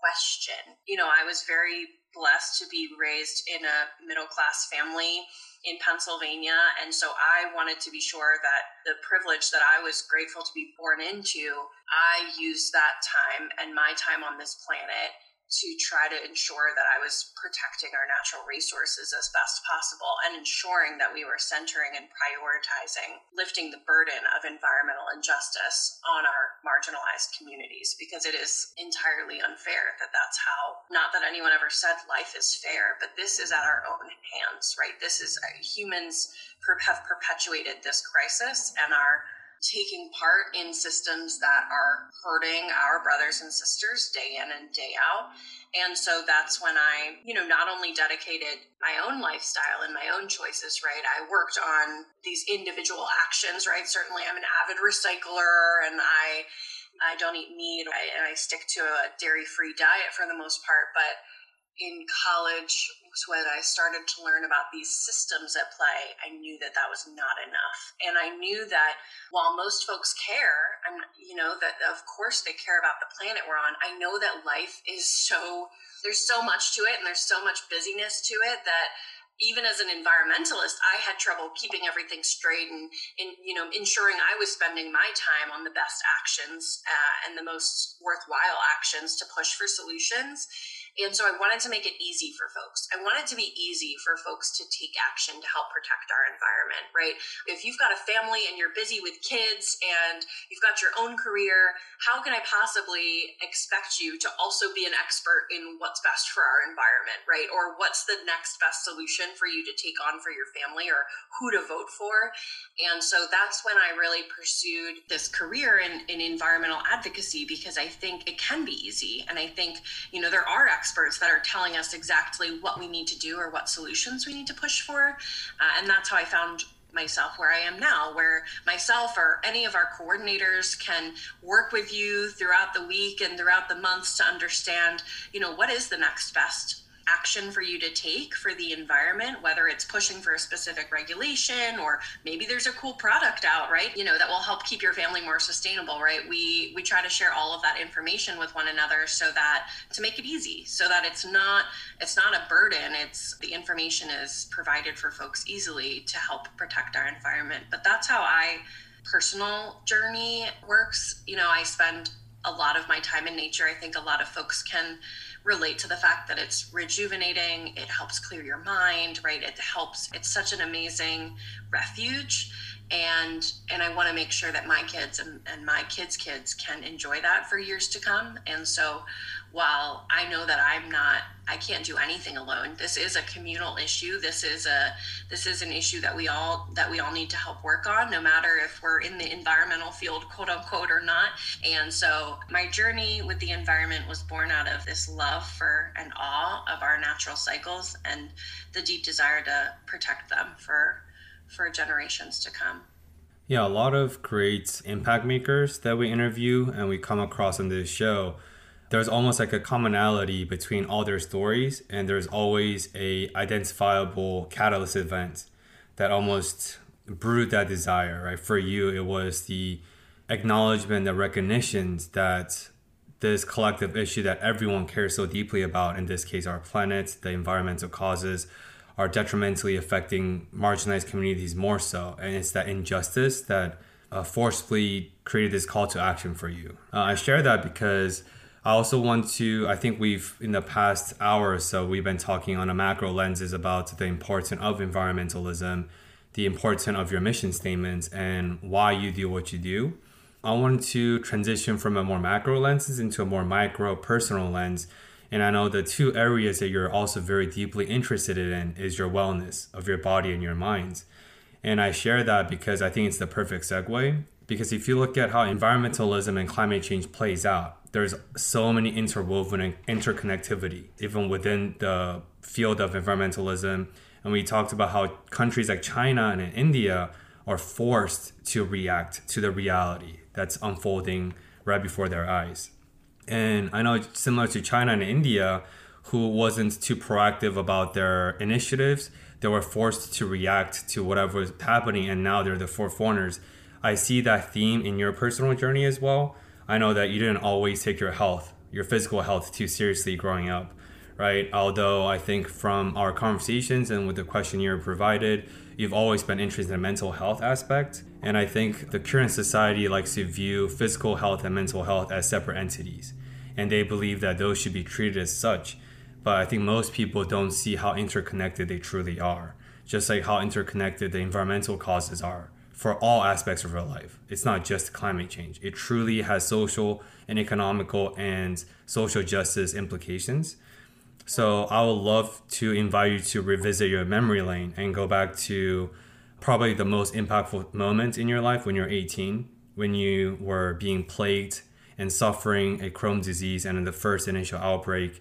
question. You know, I was very blessed to be raised in a middle class family in Pennsylvania. And so I wanted to be sure that the privilege that I was grateful to be born into, I used that time and my time on this planet to try to ensure that I was protecting our natural resources as best possible and ensuring that we were centering and prioritizing lifting the burden of environmental injustice on our marginalized communities because it is entirely unfair that that's how, not that anyone ever said life is fair, but this is at our own hands, right? This is uh, humans have perpetuated this crisis and are taking part in systems that are hurting our brothers and sisters day in and day out. And so that's when I, you know, not only dedicated my own lifestyle and my own choices, right? I worked on these individual actions, right? Certainly I'm an avid recycler and I I don't eat meat and I stick to a dairy-free diet for the most part, but in college was when I started to learn about these systems at play. I knew that that was not enough. And I knew that while most folks care, I'm, you know, that of course they care about the planet we're on, I know that life is so, there's so much to it and there's so much busyness to it that even as an environmentalist, I had trouble keeping everything straight and, and you know ensuring I was spending my time on the best actions uh, and the most worthwhile actions to push for solutions. And so I wanted to make it easy for folks. I wanted to be easy for folks to take action to help protect our environment, right? If you've got a family and you're busy with kids and you've got your own career, how can I possibly expect you to also be an expert in what's best for our environment, right? Or what's the next best solution for you to take on for your family or who to vote for? And so that's when I really pursued this career in, in environmental advocacy because I think it can be easy. And I think, you know, there are experts experts that are telling us exactly what we need to do or what solutions we need to push for. Uh, and that's how I found myself where I am now, where myself or any of our coordinators can work with you throughout the week and throughout the months to understand, you know, what is the next best action for you to take for the environment, whether it's pushing for a specific regulation or maybe there's a cool product out, right? You know, that will help keep your family more sustainable, right? We we try to share all of that information with one another so that to make it easy, so that it's not it's not a burden. It's the information is provided for folks easily to help protect our environment. But that's how I personal journey works. You know, I spend a lot of my time in nature. I think a lot of folks can relate to the fact that it's rejuvenating, it helps clear your mind, right? It helps, it's such an amazing refuge. And and I want to make sure that my kids and, and my kids' kids can enjoy that for years to come. And so while I know that I'm not I can't do anything alone. This is a communal issue. This is a this is an issue that we all that we all need to help work on no matter if we're in the environmental field quote unquote or not. And so my journey with the environment was born out of this love for and awe of our natural cycles and the deep desire to protect them for for generations to come. Yeah, a lot of great impact makers that we interview and we come across on this show there's almost like a commonality between all their stories and there's always a identifiable catalyst event that almost brewed that desire right? For you it was the acknowledgement the recognitions that this collective issue that everyone cares so deeply about in this case our planet the environmental causes are detrimentally affecting marginalized communities more so. And it's that injustice that uh, created this call to action for you. Uh, i share that because I also want to, I think we've, in the past hour or so, we've been talking on a macro lenses about the importance of environmentalism, the importance of your mission statements, and why you do what you do. I want to transition from a more macro lenses into a more micro personal lens And I know the two areas that you're also very deeply interested in is your wellness of your body and your mind. And I share that because I think it's the perfect segue. Because if you look at how environmentalism and climate change plays out, there's so many interwoven interconnectivity, even within the field of environmentalism. And we talked about how countries like China and India are forced to react to the reality that's unfolding right before their eyes. And I know similar to China and India, who wasn't too proactive about their initiatives, they were forced to react to whatever was happening, and now they're the forerunners. I see that theme in your personal journey as well. I know that you didn't always take your health, your physical health, too seriously growing up, right? Although I think from our conversations and with the questionnaire provided, you've always been interested in the mental health aspect. And I think the current society likes to view physical health and mental health as separate entities and they believe that those should be treated as such. But I think most people don't see how interconnected they truly are, just like how interconnected the environmental causes are for all aspects of our life. It's not just climate change, it truly has social and economical and social justice implications. So I would love to invite you to revisit your memory lane and go back to probably the most impactful moment in your life when you're 18, when you were being plagued and suffering a Crohn's disease and in the first initial outbreak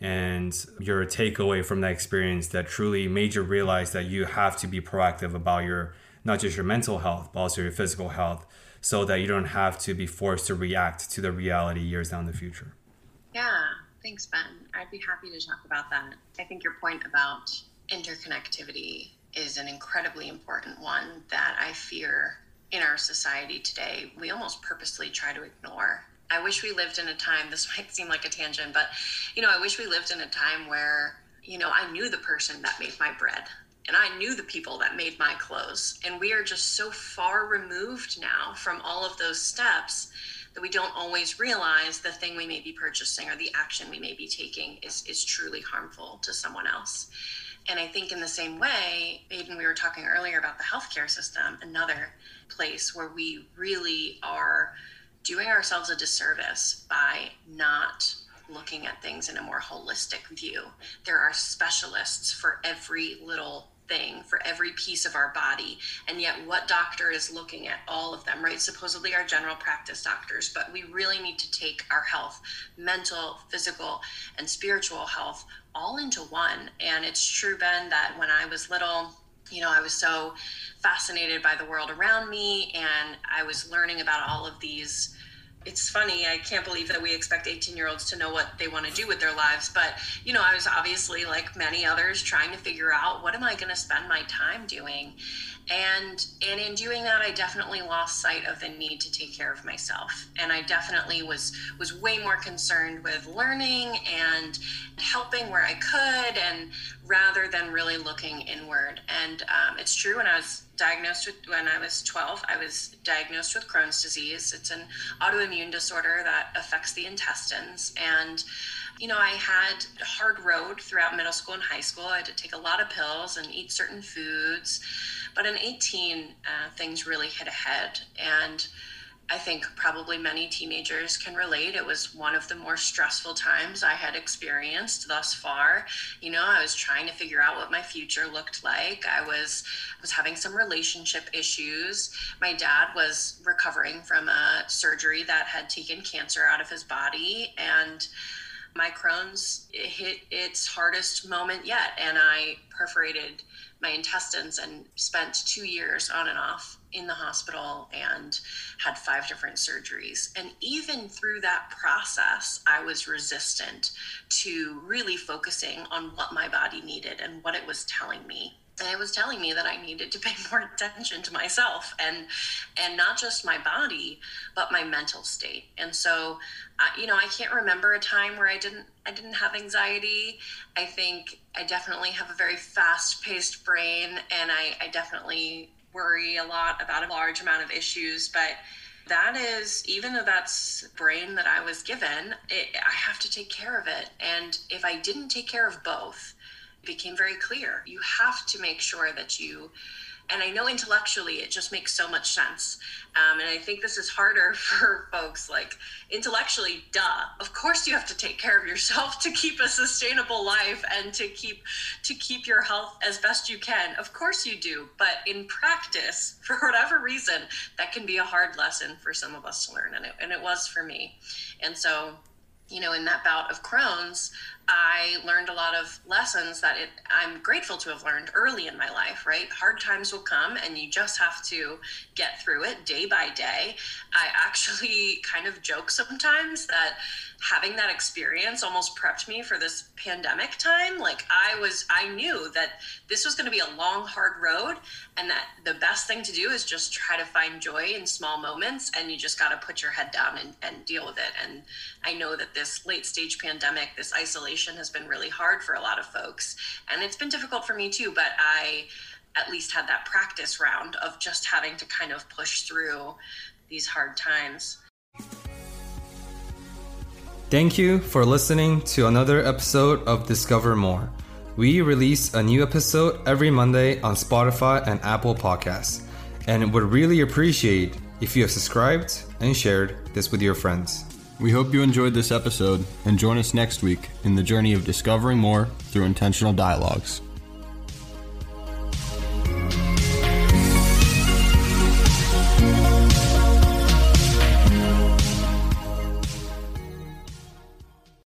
and your takeaway from that experience that truly made you realize that you have to be proactive about your not just your mental health but also your physical health so that you don't have to be forced to react to the reality years down the future. Yeah. Thanks ben. I'd be happy to talk about that. I think your point about interconnectivity is an incredibly important one that i fear in our society today. We almost purposely try to ignore. I wish we lived in a time, this might seem like a tangent, but, you know, I wish we lived in a time where, you know, I knew the person that made my bread and I knew the people that made my clothes. And we are just so far removed now from all of those steps that we don't always realize the thing we may be purchasing or the action we may be taking is, is truly harmful to someone else. And I think in the same way, Aiden, we were talking earlier about the healthcare system, another place where we really are doing ourselves a disservice by not looking at things in a more holistic view. There are specialists for every little thing, for every piece of our body. And yet, what doctor is looking at all of them, right? Supposedly, our general practice doctors, but we really need to take our health, mental, physical, and spiritual health all into one. And it's true, Ben, that when I was little, you know, I was so fascinated by the world around me and I was learning about all of these it's funny. I can't believe that we expect 18 year olds to know what they want to do with their lives. But, you know, I was obviously, like many others, trying to figure out what am I going to spend my time doing? And, and in doing that, I definitely lost sight of the need to take care of myself. And I definitely was, was way more concerned with learning and helping where I could, and rather than really looking inward. And um, it's true when I was diagnosed with when I was 12. I was diagnosed with Crohn's disease. It's an autoimmune disorder that affects the intestines. And, you know, I had a hard road throughout middle school and high school. I had to take a lot of pills and eat certain foods. But in 18, uh, things really hit ahead. And I think probably many teenagers can relate. It was one of the more stressful times I had experienced thus far. You know, I was trying to figure out what my future looked like. I was was having some relationship issues. My dad was recovering from a surgery that had taken cancer out of his body and my Crohn's hit its hardest moment yet and I perforated my intestines and spent 2 years on and off in the hospital and had five different surgeries. And even through that process, I was resistant to really focusing on what my body needed and what it was telling me. And it was telling me that I needed to pay more attention to myself and and not just my body, but my mental state. And so, uh, you know, I can't remember a time where I didn't I didn't have anxiety. I think I definitely have a very fast-paced brain, and I, I definitely worry a lot about a large amount of issues, but that is even though that's brain that I was given, it, I have to take care of it. And if I didn't take care of both, it became very clear. You have to make sure that you and I know intellectually it just makes so much sense. Um, and I think this is harder for folks. Like intellectually, duh. Of course, you have to take care of yourself to keep a sustainable life and to keep to keep your health as best you can. Of course, you do. But in practice, for whatever reason, that can be a hard lesson for some of us to learn, and it, and it was for me. And so you know, in that bout of Crohn's, I learned a lot of lessons that it, I'm grateful to have learned early in my life, right? Hard times will come and you just have to get through it day by day. I actually kind of joke sometimes that having that experience almost prepped me for this pandemic time. Like I was, I knew that this was going to be a long, hard road, and that the best thing to do is just try to find joy in small moments, and you just got to put your head down and, and deal with it. And I know that this late stage pandemic, this isolation has been really hard for a lot of folks, and it's been difficult for me too, but I at least had that practice round of just having to kind of push through these hard times. Thank you for listening to another episode of Discover More. We release a new episode every Monday on Spotify and Apple Podcasts, and would really appreciate if you have subscribed and shared this with your friends. We hope you enjoyed this episode and join us next week in the journey of discovering more through intentional dialogues.